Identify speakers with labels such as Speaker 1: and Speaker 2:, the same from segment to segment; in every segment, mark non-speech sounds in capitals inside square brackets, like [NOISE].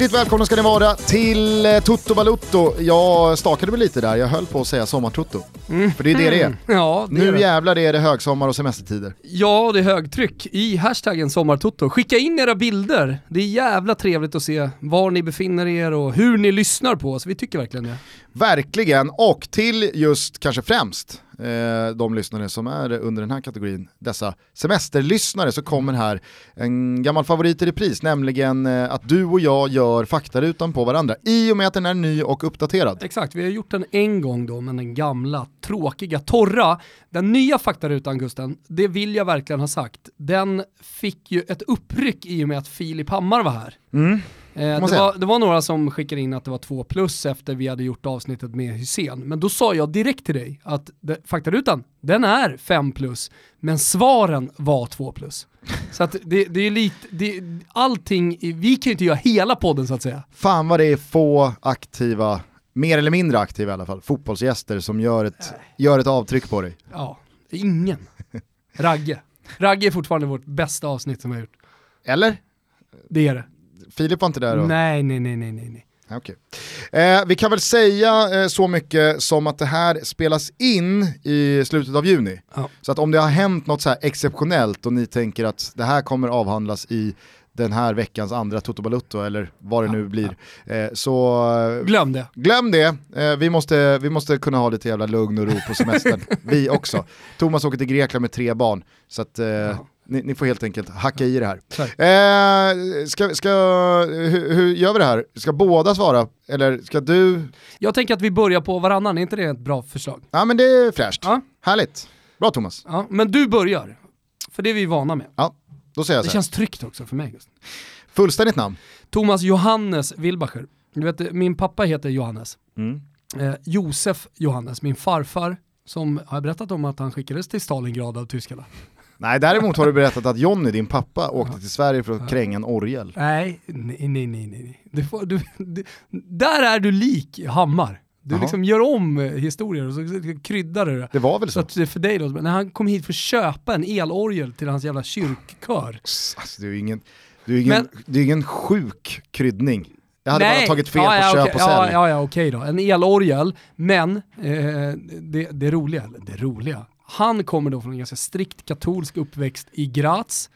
Speaker 1: Hjärtligt välkomna ska ni vara till eh, Toto Balutto. Jag stakade mig lite där, jag höll på att säga sommartutto.
Speaker 2: Mm.
Speaker 1: För det är det det är.
Speaker 2: Ja, det är
Speaker 1: Nu
Speaker 2: det.
Speaker 1: jävlar är det högsommar och semestertider.
Speaker 2: Ja, det är högtryck i hashtaggen sommartoto. Skicka in era bilder. Det är jävla trevligt att se var ni befinner er och hur ni lyssnar på oss. Vi tycker verkligen det.
Speaker 1: Verkligen, och till just kanske främst eh, de lyssnare som är under den här kategorin, dessa semesterlyssnare, så kommer här en gammal favorit i repris, nämligen eh, att du och jag gör faktarutan på varandra i och med att den är ny och uppdaterad.
Speaker 2: Exakt, vi har gjort den en gång då, men den gamla, tråkiga, torra. Den nya faktarutan Gusten, det vill jag verkligen ha sagt, den fick ju ett uppryck i och med att Filip Hammar var här.
Speaker 1: Mm.
Speaker 2: Eh, det, var, det var några som skickade in att det var två plus efter vi hade gjort avsnittet med Hussein. Men då sa jag direkt till dig att det, faktarutan, den är fem plus, men svaren var två plus. [LAUGHS] Så att det, det är lite, det, allting, vi kan ju inte göra hela podden så att säga.
Speaker 1: Fan vad det är få aktiva, mer eller mindre aktiva i alla fall, fotbollsgäster som gör ett, gör ett avtryck på dig.
Speaker 2: Ja, ingen. Ragge. Ragge är fortfarande vårt bästa avsnitt som vi har gjort.
Speaker 1: Eller?
Speaker 2: Det är det.
Speaker 1: Filip var inte där då?
Speaker 2: Nej, nej, nej, nej, nej.
Speaker 1: Ja, Okej. Eh, vi kan väl säga eh, så mycket som att det här spelas in i slutet av juni.
Speaker 2: Ja.
Speaker 1: Så att om det har hänt något så här exceptionellt och ni tänker att det här kommer avhandlas i den här veckans andra Toto Balutto eller vad det nu blir. Eh, så
Speaker 2: Glöm det.
Speaker 1: glöm det, eh, vi, måste, vi måste kunna ha lite jävla lugn och ro på semestern. [LAUGHS] vi också. Thomas åker till Grekland med tre barn. Så att eh, ni, ni får helt enkelt hacka i det här. Eh, ska, ska, hur, hur gör vi det här? Ska båda svara? Eller ska du?
Speaker 2: Jag tänker att vi börjar på varannan, är inte det ett bra förslag?
Speaker 1: Ja men det är fräscht.
Speaker 2: Ja.
Speaker 1: Härligt. Bra Thomas.
Speaker 2: Ja, men du börjar. För det är vi vana med.
Speaker 1: Ja, då säger jag
Speaker 2: Det
Speaker 1: så här.
Speaker 2: känns tryggt också för mig.
Speaker 1: Fullständigt namn.
Speaker 2: Thomas Johannes Wilbacher. Du vet, min pappa heter Johannes. Eh, Josef Johannes, min farfar, som har jag berättat om att han skickades till Stalingrad av tyskarna.
Speaker 1: Nej däremot har du berättat att Jonny, din pappa, åkte till Sverige för att kränga en orgel.
Speaker 2: Nej, nej, nej, nej. Du får, du, du, där är du lik Hammar. Du
Speaker 1: Jaha.
Speaker 2: liksom gör om eh, historier och så kryddar du det.
Speaker 1: Det var väl
Speaker 2: Så
Speaker 1: så?
Speaker 2: att för dig då, men när han kom hit för att köpa en elorgel till hans jävla kyrkkör.
Speaker 1: Alltså, det är ju ingen, det är ingen, det är ingen sjuk kryddning. Jag hade bara
Speaker 2: Nej.
Speaker 1: tagit fel
Speaker 2: ja,
Speaker 1: på
Speaker 2: ja,
Speaker 1: köp
Speaker 2: okej.
Speaker 1: och sälj.
Speaker 2: Ja, ja, ja okej då. En elorgel, men eh, det, det roliga, det roliga, han kommer då från en ganska strikt katolsk uppväxt i Graz.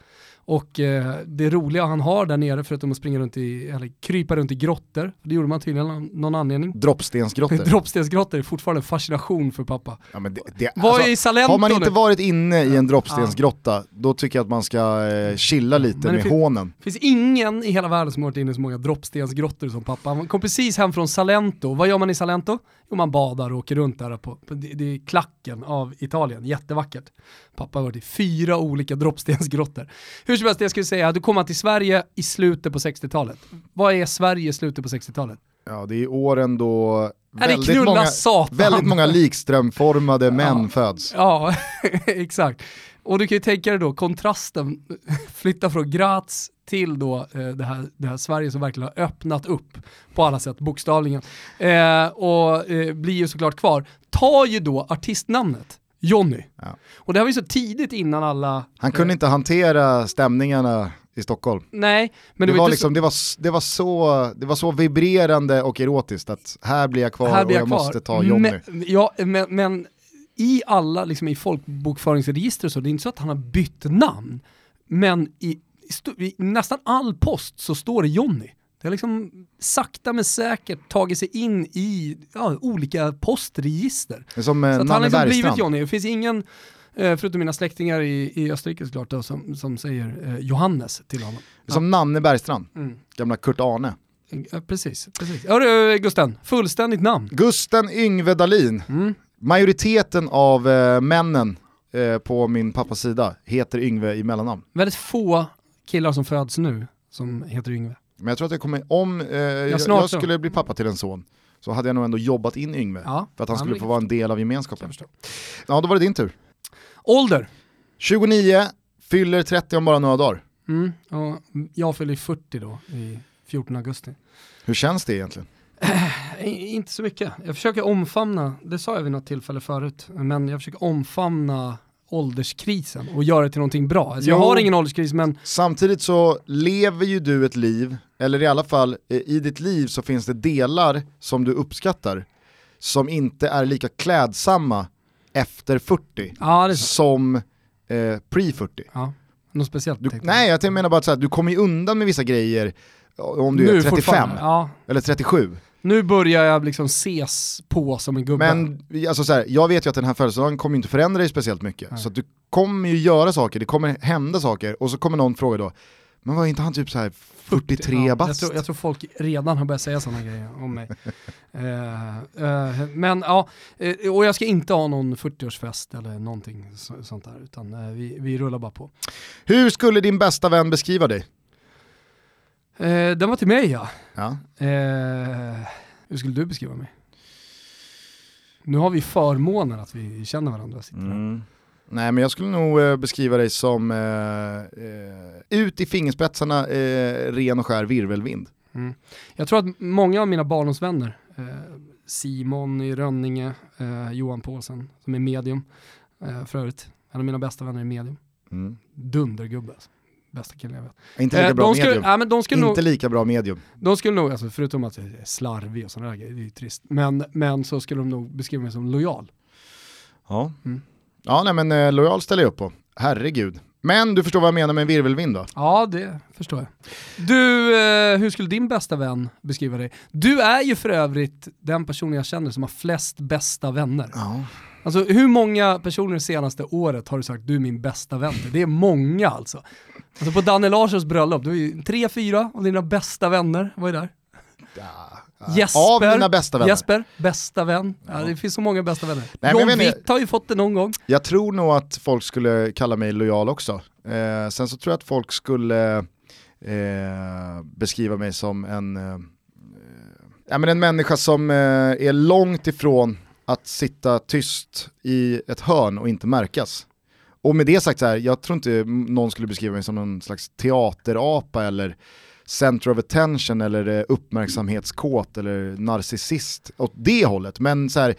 Speaker 2: Och eh, det roliga han har där nere, förutom att springa runt i, eller krypa runt i grottor, det gjorde man tydligen av någon anledning.
Speaker 1: Droppstensgrottor. [LAUGHS]
Speaker 2: Droppstensgrottor är fortfarande en fascination för pappa.
Speaker 1: Ja, det, det,
Speaker 2: Vad
Speaker 1: alltså,
Speaker 2: är Salento
Speaker 1: har man inte
Speaker 2: nu?
Speaker 1: varit inne i en droppstensgrotta, då tycker jag att man ska eh, chilla lite
Speaker 2: Men
Speaker 1: med
Speaker 2: fin-
Speaker 1: hånen.
Speaker 2: Det finns ingen i hela världen som har varit inne i så många droppstensgrottor som pappa. Han kom precis hem från Salento. Vad gör man i Salento? Jo, man badar och åker runt där på, på det, det är klacken av Italien. Jättevackert. Pappa har varit i fyra olika droppstensgrottor. Hur som helst, jag skulle säga, du kommer till Sverige i slutet på 60-talet. Vad är Sverige i slutet på 60-talet?
Speaker 1: Ja, det är åren då
Speaker 2: Ja, det
Speaker 1: väldigt många,
Speaker 2: satan.
Speaker 1: väldigt många likströmformade män [LAUGHS] föds.
Speaker 2: Ja, [LAUGHS] exakt. Och du kan ju tänka dig då kontrasten, [LAUGHS] flytta från Graz till då eh, det, här, det här Sverige som verkligen har öppnat upp på alla sätt, bokstavligen. Eh, och eh, blir ju såklart kvar. Ta ju då artistnamnet Jonny.
Speaker 1: Ja.
Speaker 2: Och det här var ju så tidigt innan alla...
Speaker 1: Han kunde inte hantera stämningarna i Stockholm.
Speaker 2: Nej, men
Speaker 1: det,
Speaker 2: det,
Speaker 1: var liksom, det, var, det, var så, det var så vibrerande och erotiskt att här blir jag kvar
Speaker 2: här blir
Speaker 1: och jag
Speaker 2: kvar.
Speaker 1: måste ta Jonny.
Speaker 2: Men, ja, men, men i alla, liksom i folkbokföringsregister och så, det är inte så att han har bytt namn. Men i, i, i nästan all post så står det Jonny. Det har liksom sakta men säkert tagit sig in i ja, olika postregister.
Speaker 1: Som eh,
Speaker 2: Så att han har liksom blivit. Jonny. Det finns ingen, eh, förutom mina släktingar i, i Österrike såklart, då, som, som säger eh, Johannes till honom.
Speaker 1: Som Nanne Bergstrand,
Speaker 2: Mm.
Speaker 1: gamla Kurt Arne.
Speaker 2: Ja, precis, precis. Hörru Gusten, fullständigt namn.
Speaker 1: Gusten Yngve Dahlin,
Speaker 2: Mm.
Speaker 1: Majoriteten av eh, männen eh, på min pappas sida heter Yngve i mellannamn.
Speaker 2: Väldigt få killar som föds nu som heter Yngve.
Speaker 1: Men jag tror att jag kommer, om eh, jag,
Speaker 2: snart
Speaker 1: jag skulle bli pappa till en son så hade jag nog ändå jobbat in Yngve
Speaker 2: Ja.
Speaker 1: för att han
Speaker 2: Ja,
Speaker 1: skulle få vara en del av gemenskapen. Ja, då var det din tur.
Speaker 2: Ålder.
Speaker 1: 29, fyller 30 om bara några dagar.
Speaker 2: Mm. Och jag fyller 40 då i 14 augusti.
Speaker 1: Hur känns det egentligen?
Speaker 2: I- Inte så mycket. Jag försöker omfamna, det sa jag vid något tillfälle förut, men jag försöker omfamna ålderskrisen och göra det till någonting bra. Alltså jag har ingen ålderskris men
Speaker 1: Samtidigt så lever ju du ett liv, eller i alla fall eh, i ditt liv så finns det delar som du uppskattar som inte är lika klädsamma efter 40
Speaker 2: ja,
Speaker 1: som eh, pre-40.
Speaker 2: Ja, något speciellt
Speaker 1: Du, nej, jag menar bara att så här, du kommer ju undan med vissa grejer om du
Speaker 2: Nu
Speaker 1: är 35
Speaker 2: fortfarande, Ja,
Speaker 1: eller 37.
Speaker 2: nu börjar jag liksom ses på som en gubbe.
Speaker 1: Men alltså så här, jag vet ju att den här födelsedagen kommer inte förändra dig speciellt mycket.
Speaker 2: Nej.
Speaker 1: Så du kommer ju göra saker, det kommer hända saker och så kommer någon fråga då, men var inte han typ så här 43
Speaker 2: Ja, jag,
Speaker 1: bast?
Speaker 2: tror, jag tror folk redan har börjat säga sådana grejer om mig. [LAUGHS] Eh, eh, men ja, eh, och jag ska inte ha någon 40-årsfest eller någonting så, sånt där, utan vi, vi rullar bara på.
Speaker 1: Hur skulle din bästa vän beskriva dig?
Speaker 2: Eh, den var till mig ja.
Speaker 1: Ja.
Speaker 2: Eh, hur skulle du beskriva mig? Nu har vi förmånen att vi känner varandra. Sitter.
Speaker 1: Mm. Nej men jag skulle nog eh, beskriva dig som eh, eh, ut i fingerspetsarna, eh, ren och skär virvelvind.
Speaker 2: Mm. Jag tror att många av mina barndomsvänner, Simon i Rönninge, Johan Paulsen som är medium, för övrigt, en av mina bästa vänner är medium.
Speaker 1: Mm.
Speaker 2: Dundergubbe alltså. Bästa killen jag vet.
Speaker 1: Inte lika
Speaker 2: Eh,
Speaker 1: bra
Speaker 2: de skulle,
Speaker 1: medium.
Speaker 2: ja, men de skulle nog,
Speaker 1: Inte lika bra medium.
Speaker 2: de skulle nog alltså, förutom att jag är slarvig och sådana där grejer, det är ju trist, men, men så skulle de nog beskriva mig som lojal.
Speaker 1: Ja,
Speaker 2: Mm.
Speaker 1: ja nej, men eh, lojal ställer jag upp på. Herregud. Men du förstår vad jag menar med en virvelvind då?
Speaker 2: Ja, det förstår jag. Du, eh, hur skulle din bästa vän beskriva dig? Du är ju för övrigt den personen jag känner som har flest bästa vänner.
Speaker 1: Ja.
Speaker 2: Alltså hur många personer det senaste året har du sagt du är min bästa vän? Det är många alltså. Alltså på Danne Larssons bröllop, du är ju tre, fyra av dina bästa vänner var ju där. Jesper,
Speaker 1: Av mina bästa vänner.
Speaker 2: Jesper, bästa vän. Ja, det finns så många bästa vänner.
Speaker 1: men jag
Speaker 2: John
Speaker 1: inte-
Speaker 2: Witt har ju fått det någon gång.
Speaker 1: Jag tror nog att folk skulle kalla mig lojal också. Eh, sen så tror jag att folk skulle eh, beskriva mig som en, eh, ja, men en människa som eh, är långt ifrån att sitta tyst i ett hörn och inte märkas. Och med det sagt så här, jag tror inte någon skulle beskriva mig som någon slags teaterapa eller center of attention eller uppmärksamhetskåt eller narcissist åt det hållet. Men så här,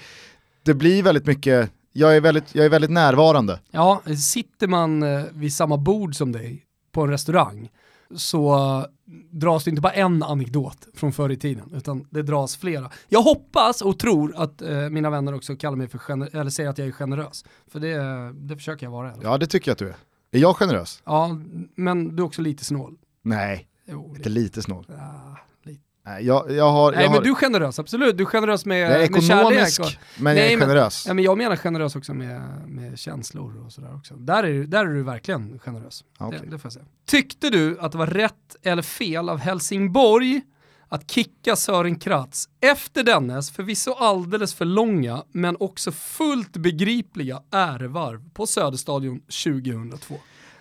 Speaker 1: det blir väldigt mycket, jag är väldigt, jag är väldigt närvarande.
Speaker 2: Ja, sitter man eh, vid samma bord som dig på en restaurang så eh, dras det inte bara en anekdot från förr i tiden, utan det dras flera. Jag hoppas och tror att eh, mina vänner också kallar mig för eller säger att jag är generös. För det, det försöker jag vara. Ja.
Speaker 1: Ja det tycker jag att du är. Är jag generös?
Speaker 2: ja, men du är också lite snål.
Speaker 1: Nej,
Speaker 2: Jo,
Speaker 1: inte lite snål.
Speaker 2: Ja, lite.
Speaker 1: Jag, jag har,
Speaker 2: Nej
Speaker 1: jag
Speaker 2: men
Speaker 1: har
Speaker 2: du är generös, absolut. Du är generös med,
Speaker 1: jag är
Speaker 2: med kärlek.
Speaker 1: ekonomisk,
Speaker 2: Och,
Speaker 1: men jag
Speaker 2: Nej,
Speaker 1: är
Speaker 2: men-
Speaker 1: generös.
Speaker 2: ja, men jag menar generös också med, med känslor och sådär också. Där är, där är du verkligen generös.
Speaker 1: Okej.
Speaker 2: det, det får jag säga. Tyckte du att det var rätt eller fel av Helsingborg att kicka Sören Kratz efter dennes förvisso alldeles för långa men också fullt begripliga ärevarv på Söderstadion 2002?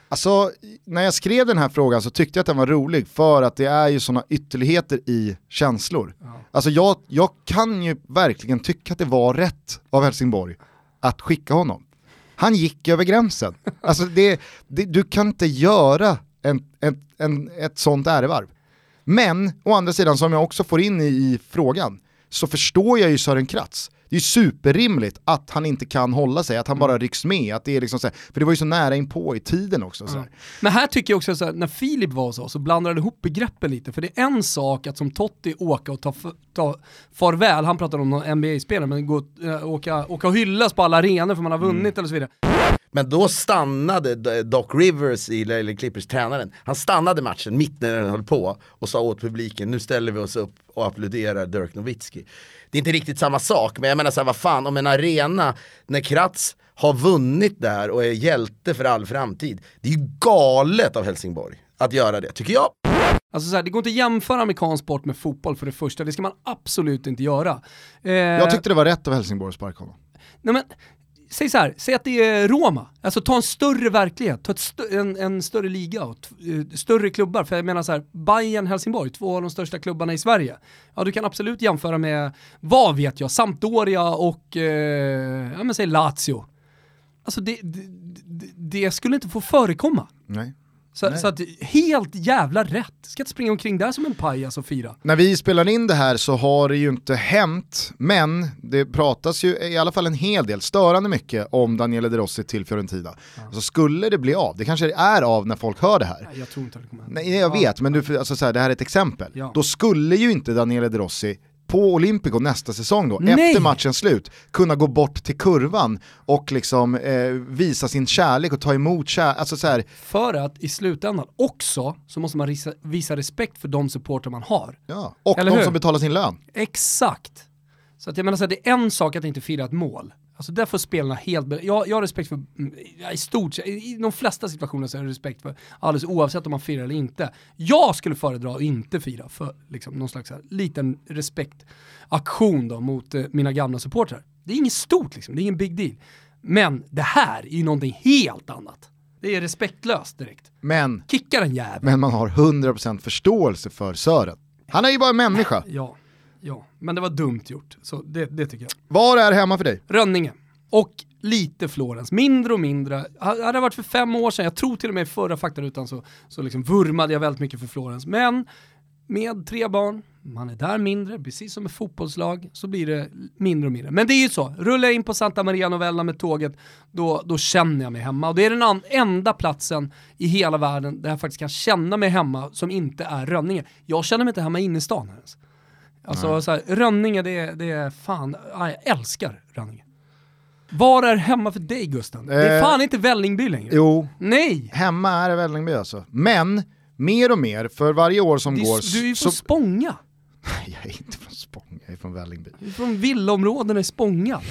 Speaker 1: Alltså, när jag skrev den här frågan så tyckte jag att den var rolig för att det är ju sådana ytterligheter i känslor.
Speaker 2: Ja.
Speaker 1: Alltså jag, jag kan ju verkligen tycka att det var rätt av Helsingborg att skicka honom. Han gick över gränsen. [LAUGHS] Alltså det, det, du kan inte göra en, en, en, ett sånt ärevarv. Men, å andra sidan som jag också får in i, i frågan, så förstår jag ju Sören Kratz. Det är superrimligt att han inte kan hålla sig, att han bara rycks med. Att det är liksom så här, för det var ju så nära in på i tiden också. Så här.
Speaker 2: Men här tycker jag också att när Filip var så, så blandade han ihop begreppen lite. För det är en sak att som Totti åka och ta, ta farväl, han pratade om någon NBA-spelare, men gå, äh, åka, åka och hyllas på alla arenor för man har vunnit eller så vidare.
Speaker 3: Men då stannade Doc Rivers, i- eller Clippers tränaren, han stannade matchen mitt när den höll på och sa åt publiken nu ställer vi oss upp och applåderar Dirk Nowitzki. Det är inte riktigt samma sak, men jag menar så här, vad fan om en arena, när Kratz har vunnit där och är hjälte för all framtid, det är ju galet av Helsingborg att göra det, tycker jag.
Speaker 2: Alltså så här, det går inte att jämföra amerikansk sport med fotboll för det första, det ska man absolut inte göra. Eh,
Speaker 1: Jag tyckte det var rätt av Helsingborg att sparka honom.
Speaker 2: Nej men, säg så här, säg att det är Roma. Alltså ta en större verklighet, ta ett stö- en, en större liga och eh, större klubbar. För jag menar så här, Bayern Helsingborg, två av de största klubbarna i Sverige. Ja du kan absolut jämföra med, vad vet jag, Sampdoria och, eh, ja men säg Lazio. Alltså det, det, det, det skulle inte få förekomma.
Speaker 1: Nej.
Speaker 2: Så, så, att helt jävla rätt. Ska inte springa omkring där som en pajas och fira.
Speaker 1: När vi spelar in det här så har det ju inte hänt, men det pratas ju i alla fall en hel del, störande mycket, om Daniele De Rossi till Fiorentina. Ja. Så skulle det bli av, det kanske det är av när folk hör det här.
Speaker 2: Nej, jag tror inte det kommer
Speaker 1: hända. Nej, jag vet, men du, alltså, så här, det här är ett exempel. Ja. Då skulle ju inte Daniele De Rossi på Olympico nästa säsong då, Nej. efter matchens slut, kunna gå bort till kurvan och liksom eh, visa sin kärlek och ta emot kärlek. Alltså så här.
Speaker 2: För att i slutändan också så måste man visa, visa respekt för de supporter man har.
Speaker 1: Ja, och Eller de hur? som betalar sin lön.
Speaker 2: Exakt. Så att jag menar så här, det är en sak att inte fira ett mål. Alltså där får spelarna helt, jag, jag har respekt för, mm, i stort i de flesta situationer så har jag respekt för, alldeles oavsett om man firar eller inte. Jag skulle föredra att inte fira för liksom, någon slags här, liten respektaktion då mot eh, mina gamla supportrar. Det är inget stort liksom, det är ingen big deal. Men det här är ju någonting helt annat. Det är respektlöst direkt.
Speaker 1: Men,
Speaker 2: Kickar en jävel.
Speaker 1: Men man har 100% förståelse för Sören. Han är ju bara en människa.
Speaker 2: Ja. Ja, men det var dumt gjort. Så det, det tycker jag.
Speaker 1: Var är hemma för dig?
Speaker 2: Rönninge. Och lite Florens, mindre och mindre. Hade det varit för fem år sedan, jag tror till och med i förra faktarutan så, så liksom vurmade jag väldigt mycket för Florens. Men med tre barn, man är där mindre, precis som ett fotbollslag, så blir det mindre och mindre. Men det är ju så, rullar jag in på Santa Maria Novella med tåget, då, då känner jag mig hemma. Och det är den enda platsen i hela världen där jag faktiskt kan känna mig hemma som inte är Rönninge. Jag känner mig inte hemma inne i stan ens. Alltså så här, Rönninge, det är, det är fan, jag älskar Rönninge. Var är hemma för dig Gusten? det är eh, fan inte Vällingby längre.
Speaker 1: Jo,
Speaker 2: Nej!
Speaker 1: hemma är Vällingby alltså. Men, mer och mer, för varje år som
Speaker 2: du,
Speaker 1: går...
Speaker 2: Du är ju från så... Spånga. [LAUGHS]
Speaker 1: jag är inte från Spånga, jag är från Vällingby.
Speaker 2: Du är från villaområdena i Spånga. [LAUGHS]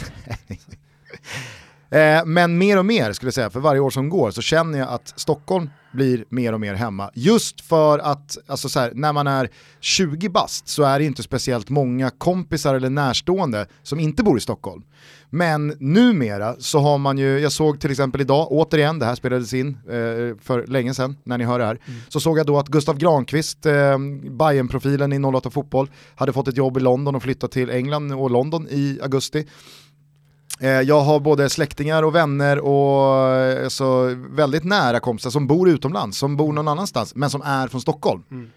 Speaker 1: Eh, men mer och mer skulle jag säga, för varje år som går så känner jag att Stockholm blir mer och mer hemma. Just för att alltså så här, när man är 20 bast så är det inte speciellt många kompisar eller närstående som inte bor i Stockholm. Men numera så har man ju, jag såg till exempel idag, återigen, det här spelades in eh, för länge sedan när ni hör det här, mm. så såg jag då att Gustav Granqvist, eh, Bayern-profilen i 08 Fotboll, hade fått ett jobb i London och flyttat till England och London i augusti. Eh, jag har både släktingar och vänner och eh, så väldigt nära kompisar som bor utomlands, som bor någon annanstans, men som är från Stockholm. Mm.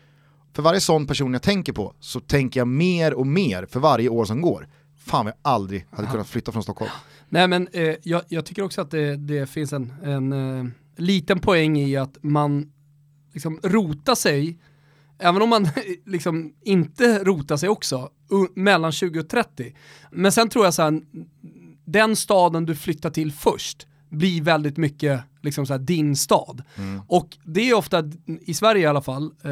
Speaker 1: För varje sån person jag tänker på så tänker jag mer och mer för varje år som går. Fan vad jag aldrig hade kunnat flytta från Stockholm.
Speaker 2: Nej men eh, jag, jag, tycker också att det, det finns en, en eh, liten poäng i att man liksom rotar sig, även om man [LAUGHS] liksom inte rotar sig också, mellan 20 och 30. Men sen tror jag så här, den staden du flyttar till först blir väldigt mycket liksom så här, din stad. Mm. Och det är ofta, i Sverige i alla fall, eh,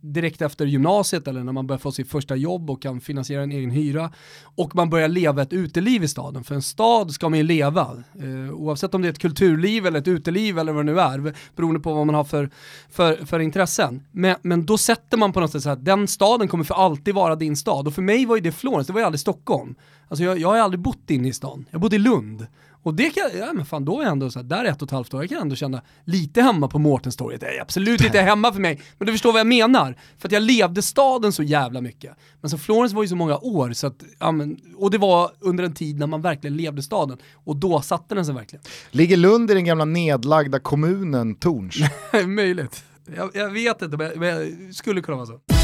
Speaker 2: direkt efter gymnasiet eller när man börjar få sitt första jobb och kan finansiera en egen hyra och man börjar leva ett uteliv i staden. För en stad ska man ju leva, eh, oavsett om det är ett kulturliv eller ett uteliv eller vad det nu är, beroende på vad man har för, för, för intressen. Men, men då sätter man på något sätt så att den staden kommer för alltid vara din stad. Och för mig var ju det Florens, det var ju aldrig Stockholm. Alltså jag, jag har aldrig bott inne i stan, jag bodde i Lund. Och det kan, ja men fan då är jag ändå så här, där ett och ett halvt år, jag kan ändå känna lite hemma på Mårtenstorget. Det är absolut inte hemma för mig, men du förstår vad jag menar. För att jag levde staden så jävla mycket. Men så Florens var ju så många år, så att, ja, men, och det var under en tid när man verkligen levde staden. Och då satte den sig verkligen.
Speaker 1: Ligger Lund i den gamla nedlagda kommunen Torns? [LAUGHS]
Speaker 2: Möjligt. Jag, jag, vet inte, men jag skulle kunna vara så.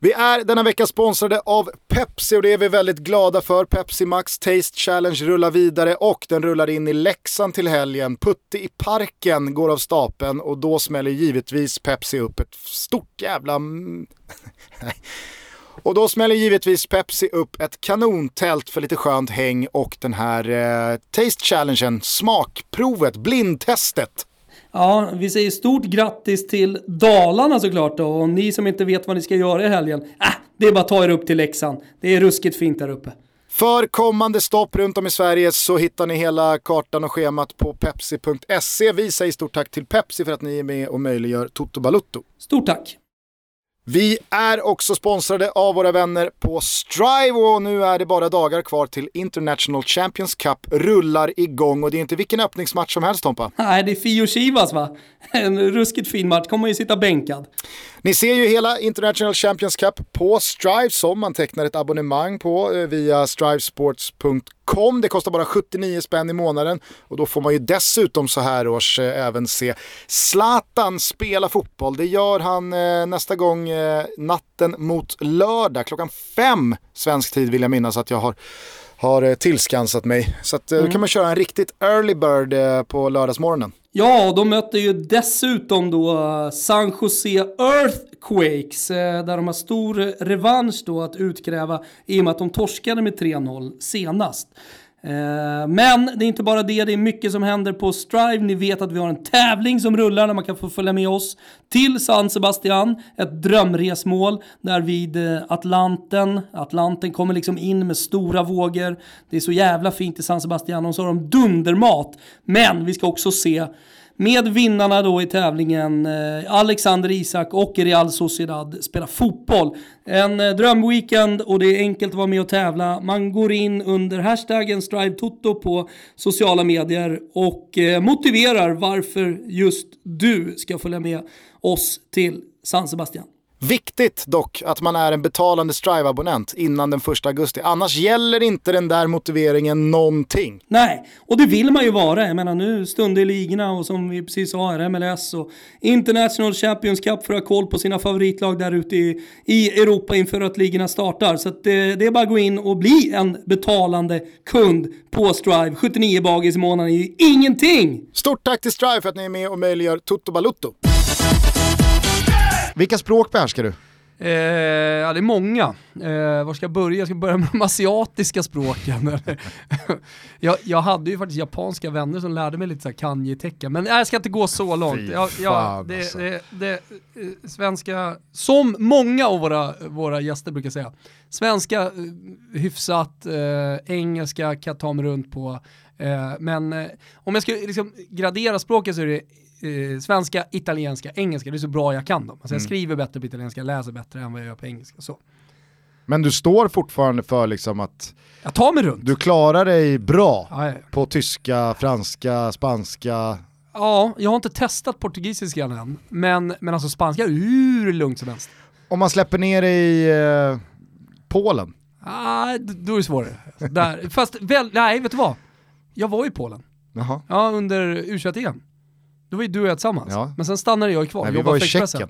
Speaker 1: Vi är denna vecka sponsrade av Pepsi och det är vi väldigt glada för. Pepsi Max Taste Challenge rullar vidare och den rullar in i Leksand till helgen. Putte i parken går av stapeln och då smäller givetvis Pepsi upp ett stort jävla... [LAUGHS] Och då smäller givetvis Pepsi upp ett kanontält för lite skönt häng och den här eh, Taste Challengen, smakprovet, blindtestet
Speaker 2: Ja, vi säger stort grattis till Dalarna såklart då. Och ni som inte vet vad ni ska göra i helgen, äh, det är bara att ta er upp till Leksand. Det är ruskigt fint där uppe.
Speaker 1: För kommande stopp runt om i Sverige så hittar ni hela kartan och schemat på pepsi.se. Vi säger stort tack till Pepsi för att ni är med och möjliggör Toto Balutto.
Speaker 2: Stort tack!
Speaker 1: Vi är också sponsrade av våra vänner på Strive och nu är det bara dagar kvar till International Champions Cup rullar igång och det är inte vilken öppningsmatch som helst Tompa.
Speaker 2: Nej, det är Fio Chivas va? En ruskigt fin match, kommer ju sitta bänkad.
Speaker 1: Ni ser ju hela International Champions Cup på Strive som man tecknar ett abonnemang på eh, via strivesports.com. Det kostar bara 79 spänn i månaden och då får man ju dessutom så här års eh, även se Zlatan spela fotboll. Det gör han eh, nästa gång natten mot lördag klockan fem svensk tid vill jag minnas att jag har har tillskansat mig. Så att,
Speaker 2: Mm.
Speaker 1: då kan man köra en riktigt early bird på lördagsmorgonen.
Speaker 2: Ja, de möter ju dessutom då eh, San Jose Earthquakes, eh, där de har stor revansch då att utkräva i och med att de torskade med 3-0 senast. Eh, men det är inte bara det, det är mycket som händer på Strive. Ni vet att vi har en tävling som rullar där man kan få följa med oss till San Sebastian. Ett drömresmål där vid eh, Atlanten. Atlanten kommer liksom in med stora vågor. Det är så jävla fint i San Sebastian och så har de dundermat. Men vi ska också se med vinnarna då i tävlingen, eh, Alexander Isak och Real Sociedad spelar fotboll. En eh, drömweekend och det är enkelt att vara med och tävla. Man går in under hashtaggen StriveToto på sociala medier och eh, motiverar varför just du ska följa med oss till San Sebastian.
Speaker 1: Viktigt dock att man är en betalande Strive-abonnent innan den 1 augusti. Annars gäller inte den där motiveringen någonting.
Speaker 2: Nej, och det vill man ju vara. Jag menar nu stund i ligorna och som vi precis sa här, MLS och International Champions Cup för att ha koll på sina favoritlag där ute i, i Europa inför att ligorna startar. Så att det, det är bara att gå in och bli en betalande kund på Strive. 79 bagis i månaden är ju ingenting!
Speaker 1: Stort tack till Strive för att ni är med och möjliggör Toto Balutto. Vilka språk behärskar du?
Speaker 2: Eh, ja, det är många. Eh, var ska jag börja? Jag ska börja med de asiatiska språken. [LAUGHS] jag, jag hade ju faktiskt japanska vänner som lärde mig lite så kanji-tecken, men jag ska inte gå så långt. Jag, jag,
Speaker 1: fan,
Speaker 2: det,
Speaker 1: alltså.
Speaker 2: det, det, eh, svenska, som många av våra, våra gäster brukar säga, svenska eh, hyfsat, eh, engelska kan jag ta mig runt på, eh, men om jag ska liksom gradera språket så är det eh, svenska, italienska, engelska, det är så bra jag kan dem. Alltså
Speaker 1: Mm.
Speaker 2: jag skriver bättre på italienska, läser bättre än vad jag gör på engelska. Så.
Speaker 1: Men du står fortfarande för liksom att
Speaker 2: Jag tar mig runt.
Speaker 1: du klarar dig bra
Speaker 2: Ja, ja.
Speaker 1: på tyska, franska, spanska.
Speaker 2: ja, jag har inte testat portugisiska än, men, men alltså spanska är hur lugnt som helst.
Speaker 1: Om man släpper ner i eh, Polen.
Speaker 2: Ah, då är det svårare. Där. Fast, väl, nej vet du vad? Jag var i Polen,
Speaker 1: Jaha.
Speaker 2: ja under U21-EM. Då var ju du och jag tillsammans.
Speaker 1: Ja.
Speaker 2: Men sen stannade jag kvar.
Speaker 1: Nej, vi var i. Tjeckien.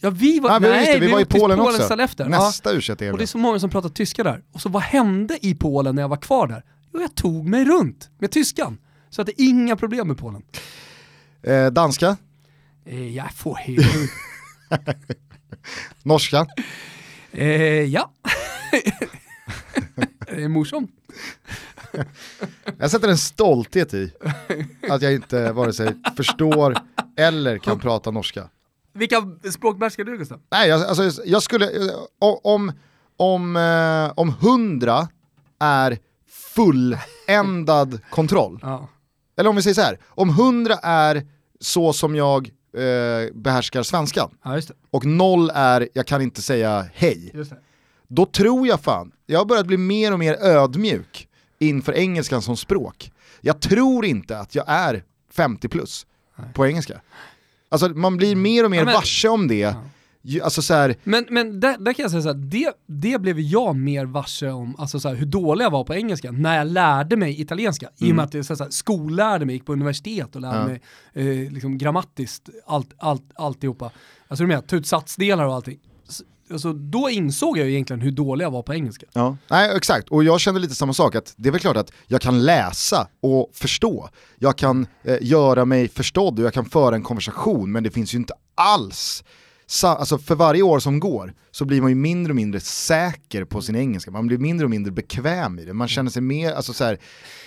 Speaker 2: Ja, vi var,
Speaker 1: Ja,
Speaker 2: nej,
Speaker 1: just det, vi var i
Speaker 2: till
Speaker 1: Polen också.
Speaker 2: efter. Ja.
Speaker 1: Nästa u
Speaker 2: Och det är så många som pratar tyska där. Och så vad hände i Polen när jag var kvar där? Jo, jag tog mig runt med tyskan. Så att det är inga problem med Polen.
Speaker 1: eh, Danska,
Speaker 2: Eh, jag får helt... [LAUGHS]
Speaker 1: norska,
Speaker 2: eh, ja. [LAUGHS] eh, morsom. [LAUGHS]
Speaker 1: Jag sätter en stolthet i att jag inte vare sig förstår eller kan prata norska.
Speaker 2: Vilka språk behärskar du Gustav?
Speaker 1: Nej, jag, alltså, jag skulle, om, om, eh, om hundra är fulländad [LAUGHS] kontroll,
Speaker 2: Ja.
Speaker 1: eller om vi säger så här, om hundra är så som jag eh, behärskar svenskan
Speaker 2: ja,
Speaker 1: och noll är jag kan inte säga hej, då tror jag fan, jag har börjat bli mer och mer ödmjuk inför engelskan som språk. Jag tror inte att jag är 50 plus på engelska. Alltså man blir mer och mer
Speaker 2: Ja, men-
Speaker 1: varse om det. Ju- Alltså så här,
Speaker 2: Men, men där, där kan jag säga så här, det, det blev jag mer varse om, alltså så här, hur dålig jag var på engelska när jag lärde mig italienska. I och med att jag så här, skollärde mig, gick på universitet och lärde
Speaker 1: Ja.
Speaker 2: mig eh, liksom grammatiskt allt, allt, alltihopa. Alltså du menar, ta ut satsdelar och allting. Alltså, då insåg jag ju egentligen hur dålig jag var på engelska.
Speaker 1: Ja, nej exakt. Och jag kände lite samma sak, att det är väl klart att jag kan läsa och förstå. Jag kan eh, göra mig förstådd och jag kan föra en konversation, men det finns ju inte alls alltså för varje år som går så blir man ju mindre och mindre säker på sin engelska, man blir mindre och mindre bekväm i det. Man känner sig mer, alltså så här,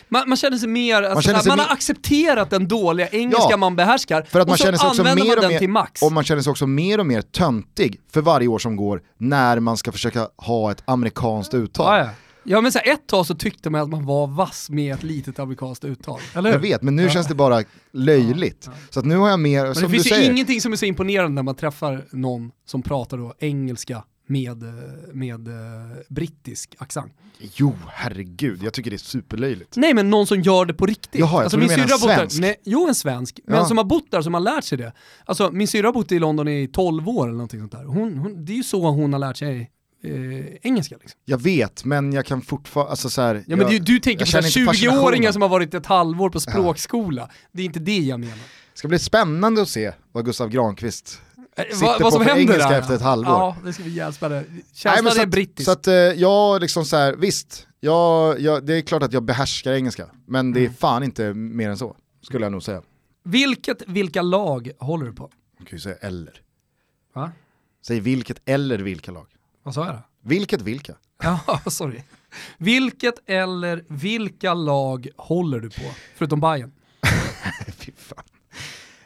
Speaker 2: Man, man känner sig mer, alltså, man,
Speaker 1: känner sig
Speaker 2: man
Speaker 1: mer-
Speaker 2: har accepterat den dåliga engelska
Speaker 1: Ja,
Speaker 2: man behärskar
Speaker 1: för att man
Speaker 2: och så
Speaker 1: känner sig också
Speaker 2: använder
Speaker 1: mer
Speaker 2: man
Speaker 1: och
Speaker 2: den
Speaker 1: mer,
Speaker 2: till max.
Speaker 1: och man känner sig också mer och mer töntig för varje år som går när man ska försöka ha ett amerikanskt uttal.
Speaker 2: Ja, ja. Ja men så här, ett tag så tyckte man att man var vass med ett litet amerikanskt uttal. Eller hur?
Speaker 1: Jag vet, men nu känns det bara löjligt. Så att nu har jag mer,
Speaker 2: Men
Speaker 1: som
Speaker 2: det
Speaker 1: du
Speaker 2: finns ju
Speaker 1: säger,
Speaker 2: ingenting som är så imponerande när man träffar någon som pratar då engelska med, med eh, brittisk accent.
Speaker 1: jo herregud, jag tycker det är superlöjligt.
Speaker 2: Nej men någon som gör det på riktigt.
Speaker 1: Jaha, jag
Speaker 2: alltså,
Speaker 1: trodde du
Speaker 2: bott där-
Speaker 1: svensk.
Speaker 2: Nej, jo en svensk, men
Speaker 1: Ja.
Speaker 2: som har bott där, som har lärt sig det. Alltså min syrra har bott i London i 12 år eller någonting sånt där. Hon, hon, det är ju så hon har lärt sig eh, engelska. Liksom.
Speaker 1: Jag vet, men jag kan fortfarande, alltså så här,
Speaker 2: Ja, men
Speaker 1: jag,
Speaker 2: du, du tänker på så här
Speaker 1: känner inte
Speaker 2: 20-åringar
Speaker 1: fascinationen.
Speaker 2: som har varit ett halvår på språkskola. Det är inte det jag menar.
Speaker 1: Det ska bli spännande att se vad Gustav Granqvist
Speaker 2: Eh,
Speaker 1: Sitter
Speaker 2: vad,
Speaker 1: på
Speaker 2: vad som
Speaker 1: för
Speaker 2: händer
Speaker 1: engelska
Speaker 2: där.
Speaker 1: efter ett halvår.
Speaker 2: Ja, det ska bli jävligt spännande.
Speaker 1: Nej,
Speaker 2: Känslan
Speaker 1: men så
Speaker 2: är
Speaker 1: att,
Speaker 2: brittisk.
Speaker 1: så att eh, jag liksom så här, visst, jag, jag, det är klart att jag behärskar engelska, men det är
Speaker 2: Mm.
Speaker 1: fan inte mer än så, skulle jag nog säga.
Speaker 2: Vilket, vilka lag håller du på?
Speaker 1: Man kan ju säga eller.
Speaker 2: Va?
Speaker 1: Säg vilket eller vilka lag.
Speaker 2: Vad sa jag då?
Speaker 1: Vilket vilka? [LAUGHS]
Speaker 2: Ja, sorry. Vilket eller vilka lag håller du på? Förutom Bayern. [LAUGHS]
Speaker 1: Fy fan.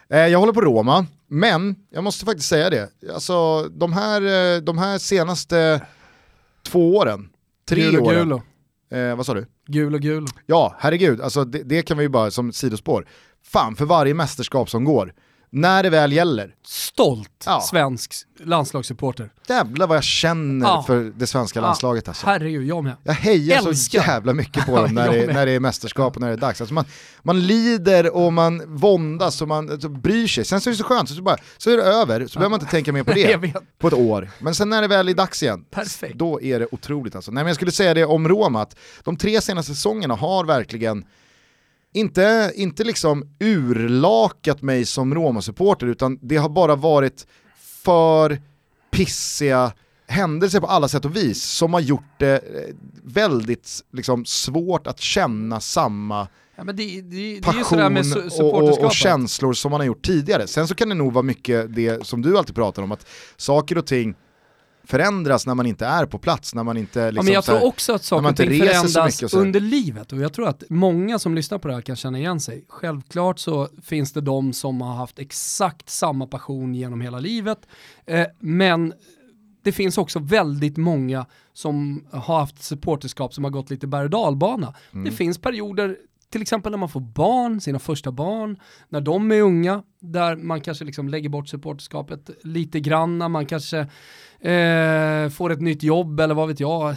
Speaker 1: Eh, jag håller på Roma, men jag måste faktiskt säga det. Alltså, de, här, eh, de här senaste två åren, tre
Speaker 2: Gul och
Speaker 1: åren.
Speaker 2: Gulo.
Speaker 1: Eh, vad sa du?
Speaker 2: Gul och gul.
Speaker 1: Ja, herregud, alltså det, det kan vi ju bara som sidospår. Fan, för varje mästerskap som går, när det väl gäller,
Speaker 2: Stolt
Speaker 1: Ja.
Speaker 2: svensk landslagssupporter.
Speaker 1: jävlar vad jag känner
Speaker 2: Ja.
Speaker 1: för det svenska landslaget alltså.
Speaker 2: Herregud, jag med.
Speaker 1: Jag hejar så
Speaker 2: Älskar.
Speaker 1: jävla mycket på
Speaker 2: Ja,
Speaker 1: dem [LAUGHS] när det, när det är mästerskap och när det är dags. Alltså man, man lider och man våndas och man alltså, bryr sig. Sen så är det så skönt, så, bara, så är det över, så behöver man inte tänka mer på [LAUGHS] det på ett år. Men sen när det väl är dags igen,
Speaker 2: Perfekt.
Speaker 1: då är det otroligt alltså. Nej men jag skulle säga det om Roma, att de tre senaste säsongerna har verkligen inte, inte liksom urlakat mig som Roma-supporter utan det har bara varit för pissiga händelser på alla sätt och vis som har gjort det eh, väldigt liksom, svårt att känna samma
Speaker 2: Ja, det, det, det är ju sådär
Speaker 1: passion och, och, och känslor som man har gjort tidigare. Sen så kan det nog vara mycket det som du alltid pratar om, att saker och ting förändras när man inte är på plats, när man inte
Speaker 2: Ja,
Speaker 1: liksom
Speaker 2: men jag
Speaker 1: här-
Speaker 2: tror också att saker och ting förändras
Speaker 1: och
Speaker 2: under livet och jag tror att många som lyssnar på det här kan känna igen sig. Självklart så finns det de som har haft exakt samma passion genom hela livet, eh, men det finns också väldigt många som har haft supporterskap som har gått lite berg och dalbana.
Speaker 1: Mm.
Speaker 2: Det finns perioder, till exempel när man får barn, sina första barn, när de är unga, där man kanske liksom lägger bort supporterskapet lite grann, när man kanske eh, får ett nytt jobb eller vad vet jag.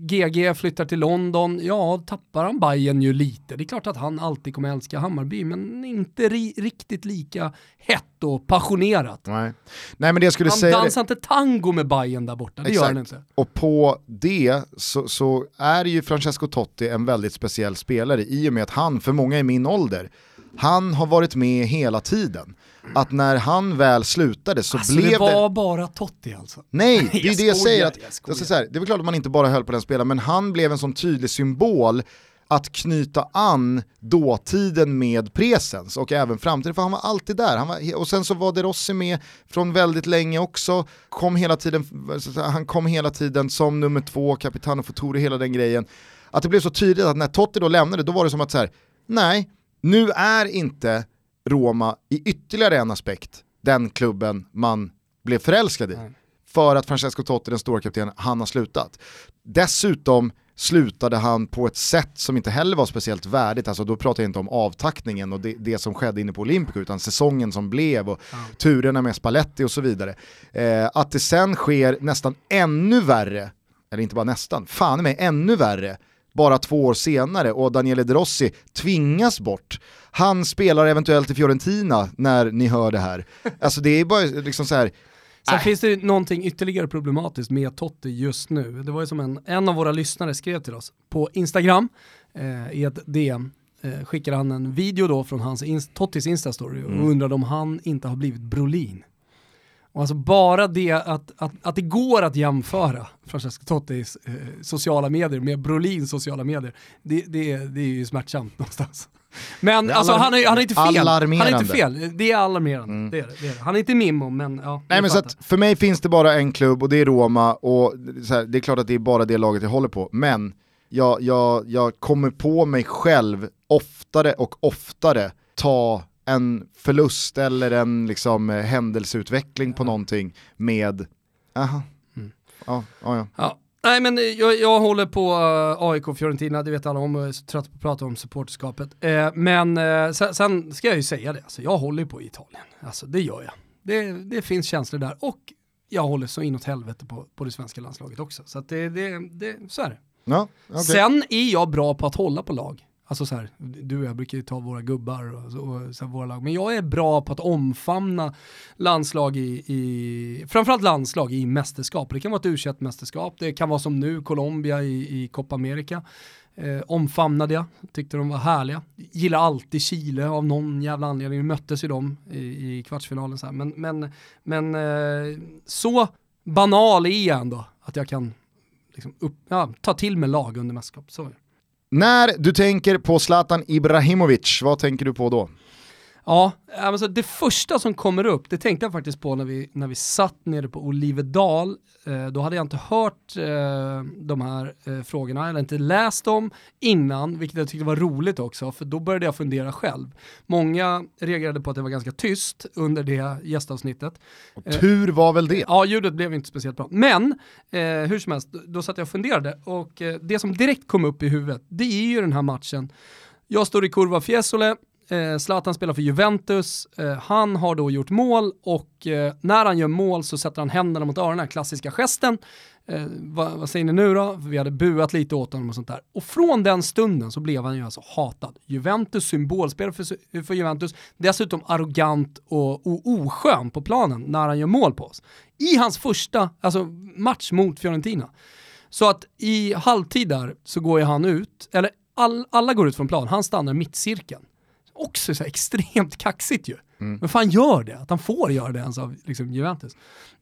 Speaker 2: GG flyttar till London, ja tappar han Bayern ju lite. Det är klart att han alltid kommer älska Hammarby, men inte ri- riktigt lika hett och passionerat.
Speaker 1: Nej. Nej men det jag skulle
Speaker 2: Han
Speaker 1: säga,
Speaker 2: dansar inte tango med Bayern där borta, det gör han inte.
Speaker 1: och på det så, så är ju Francesco Totti en väldigt speciell spelare i och med att han, för många i min ålder, han har varit med hela tiden. Att när han väl slutade så
Speaker 2: Alltså
Speaker 1: blev
Speaker 2: det var bara Totti alltså. [LAUGHS]
Speaker 1: Nej, det är
Speaker 2: Jag
Speaker 1: det jag säger. Att,
Speaker 2: jag
Speaker 1: alltså så här, det är klart att man inte bara höll på den spelaren, men han blev en sån tydlig symbol att knyta an dåtiden med presens och även framtiden, för han var alltid där. Han var, och sen så var De Rossi med från väldigt länge också, kom hela tiden, han kom hela tiden som nummer två, Capitano Futuri, hela den grejen. Att det blev så tydligt att när Totti då lämnade, då var det som att så här, nej, nu är inte Roma i ytterligare en aspekt den klubben man blev förälskad i
Speaker 2: Nej.
Speaker 1: för att Francesco Totti, den stora kaptenen, han har slutat. Dessutom slutade han på ett sätt som inte heller var speciellt värdigt, alltså då pratar jag inte om avtackningen och det, det som skedde inne på Olympico, utan säsongen som blev och turerna med Spalletti och så vidare. Eh, att det sen sker nästan ännu värre, eller inte bara nästan, fan mig ännu värre, bara två år senare och Daniele De Rossi tvingas bort. Han spelar eventuellt i Fiorentina när ni hör det här. [LAUGHS] Alltså det är bara liksom så här,
Speaker 2: Sen
Speaker 1: Nej.
Speaker 2: finns det någonting ytterligare problematiskt med Totti just nu. Det var ju som en, en av våra lyssnare skrev till oss på Instagram, eh, i ett DM, eh, skickade han en video då från hans Tottis Instastory och
Speaker 1: Mm.
Speaker 2: undrade om han inte har blivit Brolin. Och alltså bara det att, att, att det går att jämföra Francesco Tottis eh, sociala medier med Brolins sociala medier, det, det, är- det är ju smärtsamt [LAUGHS] någonstans. Men alltså han är, han är inte fel. Han är inte fel. Det är alarmerande.
Speaker 1: Mm.
Speaker 2: Det är det, är. Han är inte Mimmo, men ja.
Speaker 1: Nej men så att för mig finns det bara en klubb och det är Roma och här, det är klart att det är bara det laget jag håller på. Men jag, jag, jag kommer på mig själv oftare och oftare ta en förlust eller en liksom, eh, händelseutveckling på någonting med, aha,
Speaker 2: Mm.
Speaker 1: ja, ja, ja.
Speaker 2: Ja. Nej men eh, jag, jag håller på uh, AIK och Fiorentina, det vet alla om, jag är så trött på att prata om supporterskapet. Eh, men eh, sen, sen ska jag ju säga det, alltså, jag håller på Italien. Alltså det gör jag. Det, det finns känslor där och jag håller så inåt helvete på, på det svenska landslaget också. Så att det, det, det, så är det.
Speaker 1: ja okay.
Speaker 2: Sen är jag bra på att hålla på lag. Alltså så här, du och jag brukar ju ta våra gubbar och, så, och så här, våra lag. Men jag är bra på att omfamna landslag i, i framförallt landslag i mästerskap. Det kan vara ett u mästerskap det kan vara som nu Colombia i, i Copa America. Eh, omfamnade jag, tyckte de var härliga. Gillar alltid Chile av någon jävla anledning, möttes ju dem i, i kvartsfinalen. Så här. Men, men, men eh, så banal är jag ändå att jag kan liksom upp, ja, ta till mig lag under mästerskap. Så.
Speaker 1: När du tänker på Zlatan Ibrahimovic, vad tänker du på då?
Speaker 2: Ja, alltså det första som kommer upp, det tänkte jag faktiskt på när vi, när vi satt nere på Olivedal. Eh, då hade jag inte hört eh, de här eh, frågorna, eller inte läst dem innan, vilket jag tyckte var roligt också, för då började jag fundera själv. Många reagerade på att det var ganska tyst under det gästavsnittet.
Speaker 1: Och tur var väl det?
Speaker 2: Ja, ljudet blev inte speciellt bra. Men, eh, hur som helst, då satt jag och funderade och eh, det som direkt kom upp i huvudet, det är ju den här matchen. Jag står i kurva Fiesole, Eh, Zlatan spelar för Juventus, eh, han har då gjort mål och eh, när han gör mål så sätter han händerna mot öronen, klassiska gesten. Eh, vad, vad, säger ni nu då? Vi hade buat lite åt honom och sånt där. Och från den stunden så blev han ju alltså hatad. Juventus, symbolspelare för, för Juventus, dessutom arrogant och, och oskön på planen när han gör mål på oss. I hans första alltså, match mot Fiorentina. Så att i halvtid där så går ju han ut, eller all, alla går ut från plan, han stannar mittcirkeln också så extremt kaxigt ju. Mm. Men fan gör det? Att han får göra det ens av liksom, Juventus.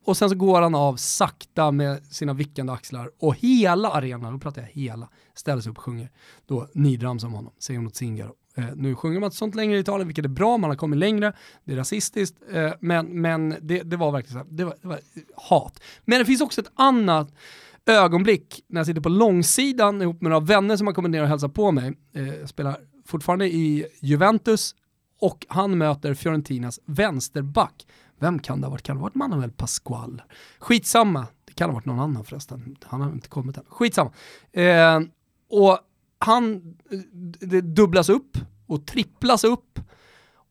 Speaker 2: Och sen så går han av sakta med sina vickande axlar och hela arenan, då pratar jag hela, ställer sig upp och sjunger. Då nidrams om honom, säger åt Zingaro. Eh, nu sjunger man inte sånt längre i Italien, vilket är bra, man har kommit längre, det är rasistiskt, eh, men, men det, det, var verkligen så här, det var, det var hat. Men det finns också ett annat ögonblick när jag sitter på långsidan ihop med några vänner som har kommit ner och hälsat på mig. Eh, jag spelar fortfarande i Juventus och han möter Fiorentinas vänsterback. Vem kan det ha varit? Kan det ha varit Manuel Pascual? Skitsamma, det kan ha varit någon annan förresten. Han har inte kommit än. Skitsamma. Eh, och han, eh, det dubblas upp och tripplas upp.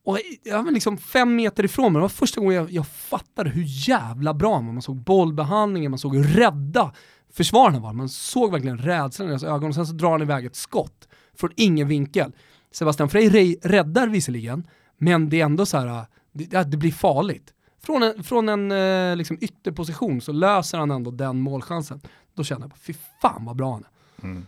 Speaker 2: Och jag var liksom fem meter ifrån mig, det var första gången jag, jag fattade hur jävla bra man såg bollbehandlingen, man såg hur rädda försvararna var. Man såg verkligen rädslan i deras ögon och sen så drar han iväg ett skott från ingen vinkel. Sebastian Frey räddar visserligen, men det är ändå så här, det, det blir farligt. Från en, från en eh, liksom ytterposition så löser han ändå den målchansen. Då känner jag bara, fy fan vad bra han är.
Speaker 1: Mm.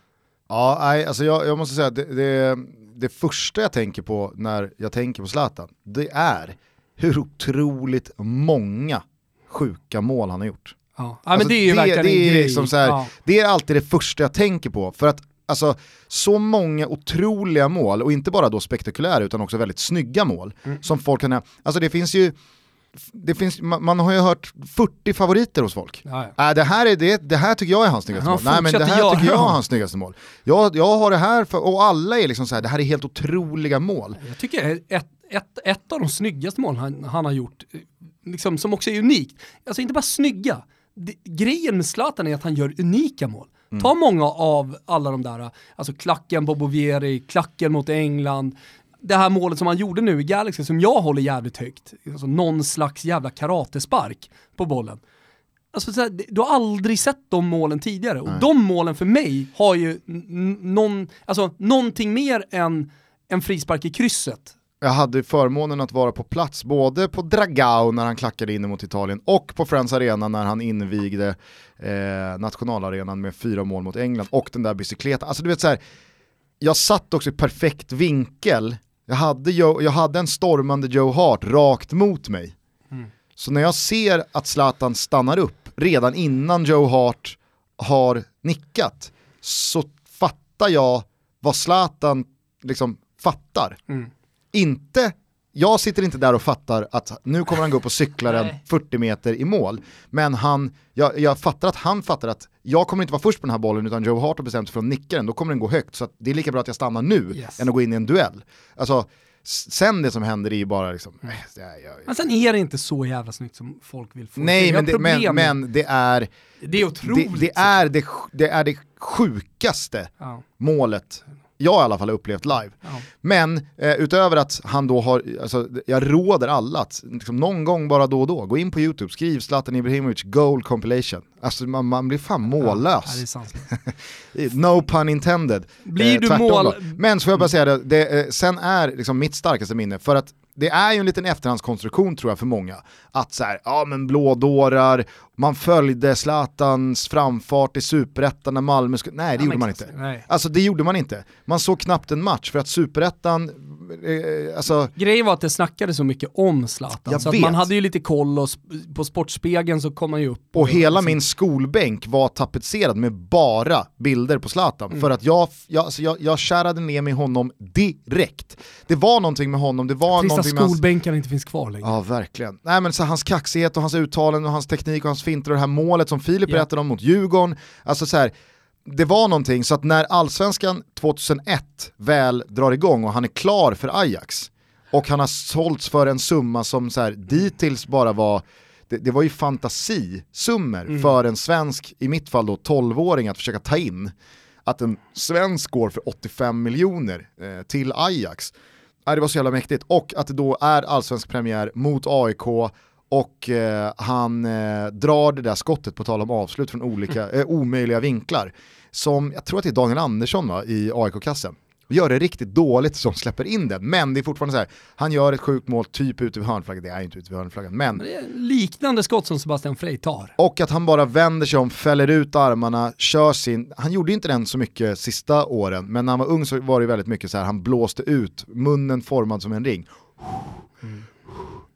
Speaker 1: Ja, nej, alltså jag, jag måste säga att det, det, det, första jag tänker på när jag tänker på Zlatan, det är hur otroligt många sjuka mål han har gjort.
Speaker 2: Ja, ja alltså men det är ju det, verkligen det är, en grej. Liksom
Speaker 1: här, ja. det är alltid det första jag tänker på, för att alltså, så många otroliga mål, och inte bara då spektakulära utan också väldigt snygga mål, mm. som folk kan, alltså det finns ju det finns, man, man, har ju hört 40 favoriter hos folk. Ja, ja. Äh, det, här är det, det här tycker jag är hans snyggaste mål. Nej men det här tycker jag är [LAUGHS] hans snyggaste mål. Jag, jag har det här, för, och alla är liksom så här, det här är helt otroliga mål.
Speaker 2: Jag tycker ett, ett, ett av de snyggaste målen han, han har gjort, liksom, som också är unikt, alltså inte bara snygga, det, grejen med Zlatan är att han gör unika mål. Mm. Ta många av alla de där, alltså klacken på Bovieri, klacken mot England, det här målet som han gjorde nu i Galaxy som jag håller jävligt högt, alltså någon slags jävla karatespark på bollen. Alltså, så här, du har aldrig sett de målen tidigare och Nej. de målen för mig har ju någon, alltså, någonting mer än en frispark i krysset
Speaker 1: jag hade förmånen att vara på plats både på Dragao när han klackade in mot Italien och på Friends Arena när han invigde eh, nationalarenan med fyra mål mot England och den där bicykletan. Alltså du vet så här, jag satt också i perfekt vinkel, jag hade, Joe, jag hade en stormande Joe Hart rakt mot mig. Mm. Så när jag ser att Zlatan stannar upp redan innan Joe Hart har nickat så fattar jag vad Zlatan liksom fattar. Mm inte, jag sitter inte där och fattar att nu kommer han gå upp och cykla den 40 meter i mål. Men han, jag, jag, fattar att han fattar att jag kommer inte vara först på den här bollen utan Joe Hart har bestämt sig för att nicka den, då kommer den gå högt. Så det är lika bra att jag stannar nu yes. än att gå in i en duell. Alltså, sen det som händer är ju bara liksom...
Speaker 2: Äh, jag, jag, men sen är det inte så jävla snyggt som folk vill få
Speaker 1: Nej, men det, men, men det är...
Speaker 2: Det är otroligt.
Speaker 1: Det, det är, det, det, är det sjukaste ja. målet jag i alla fall har upplevt live. Ja. Men eh, utöver att han då har, alltså, jag råder alla att liksom, någon gång bara då och då, gå in på YouTube, skriv Zlatan Ibrahimovic Goal Compilation. Alltså man, man blir fan mållös.
Speaker 4: Ja, [LAUGHS]
Speaker 1: no pun intended.
Speaker 4: Blir
Speaker 1: Eh,
Speaker 4: du mål-
Speaker 1: då. Men så får jag bara säga det, det eh, sen är liksom mitt starkaste minne, för att det är ju en liten efterhandskonstruktion tror jag för många. Att så här, ja men blådårar, man följde Zlatans framfart i superettan när Malmö skulle... Nej det
Speaker 4: Ja,
Speaker 1: gjorde man inte.
Speaker 4: nej.
Speaker 1: Alltså det gjorde man inte. Man såg knappt en match för att superettan, alltså
Speaker 4: Grejen var att det snackades så mycket om Zlatan,
Speaker 1: Jag
Speaker 4: så man hade ju lite koll och på Sportspegeln så kom man ju upp.
Speaker 1: Och hela min skolbänk var tapetserad med bara bilder på Zlatan.
Speaker 4: Mm.
Speaker 1: För att jag, jag, alltså jag, jag kärade ner med honom direkt. Det var någonting med honom, det var
Speaker 4: Trist att
Speaker 1: någonting med hans...
Speaker 4: skolbänkarna inte finns kvar längre.
Speaker 1: Ja, verkligen. Nej, men så hans kaxighet och hans uttalanden och hans teknik och hans finter och det här målet som Filip
Speaker 4: Ja.
Speaker 1: berättade om mot Djurgården. Alltså så här, det var någonting så att när allsvenskan 2001 väl drar igång och han är klar för Ajax och han har sålts för en summa som så här, dittills bara var det, det var ju fantasisummor
Speaker 4: Mm.
Speaker 1: för en svensk, i mitt fall då 12-åring att försöka ta in. Att en svensk går för 85 miljoner eh, till Ajax. Ja, det var så jävla mäktigt. Och att det då är allsvensk premiär mot AIK och eh, han eh, drar det där skottet på tal om avslut från olika eh, omöjliga vinklar. Som, jag tror att det är Daniel Andersson va, i AIK-kassen. Gör det riktigt dåligt som släpper in den, men det är fortfarande så här, han gör ett sjukt mål typ ute vid hörnflaggan, det är inte ute vid hörnflaggan, men
Speaker 4: Det är liknande skott som Sebastian Frey tar.
Speaker 1: och att han bara vänder sig om, fäller ut armarna, kör sin, han gjorde inte den så mycket sista åren, men när han var ung så var det väldigt mycket så här, han blåste ut, munnen formad som en ring.